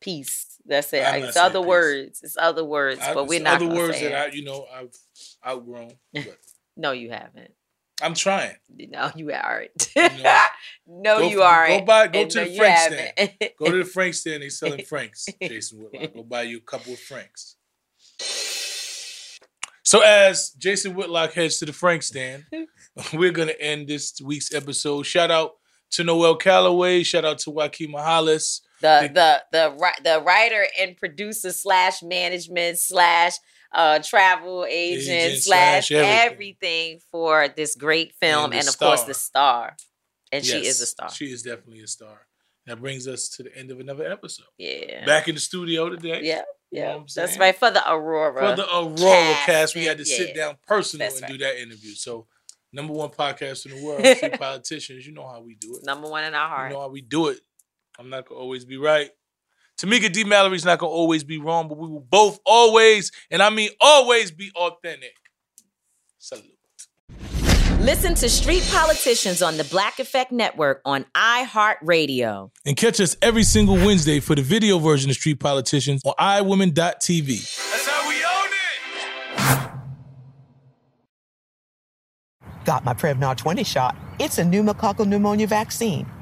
"Peace." That's it. It's other peace. words. It's other words, I- but we're not other words that it. I, you know, I've outgrown. But No, you haven't. I'm trying. No, you aren't. know, no, you aren't. Go buy. Go And to no, the Frank stand. Go to the Frank stand. They selling Franks. Jason Whitlock. Go buy you a couple of Franks. So as Jason Whitlock heads to the Frank stand, we're gonna end this week's episode. Shout out to Noel Calloway. Shout out to Joaquin Mahales. the the the ri- the writer and producer slash management slash uh travel agent, Agent slash everything. everything. for this great film And and, of course the star and she is a star She is definitely a star. That brings us to the end of another episode. yeah Back in the studio today. yeah You know yeah that's right for the aurora For the Aurora cast, we had to sit down personal That's and right. do that interview. So, number one podcast in the world, Free politicians. You know how we do it. number one in our heart. You know how we do it. I'm not gonna always be right. Tamika D. Mallory's not gonna always be wrong, but we will both always, and I mean always, be authentic. Salute. Listen to Street Politicians on the Black Effect Network on iHeartRadio. And catch us every single Wednesday for the video version of Street Politicians on iWomen.tv. That's how we own it. Got my Prevnar 20 shot. It's a pneumococcal pneumonia vaccine.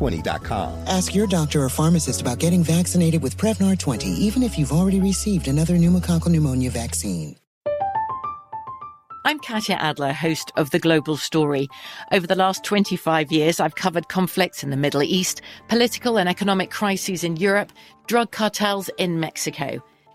Prevnar20.com. Ask your doctor or pharmacist about getting vaccinated with Prevnar 20, even if you've already received another pneumococcal pneumonia vaccine. I'm Katya Adler, host of The Global Story. Over the last 25 years, I've covered conflicts in the Middle East, political and economic crises in Europe, drug cartels in Mexico.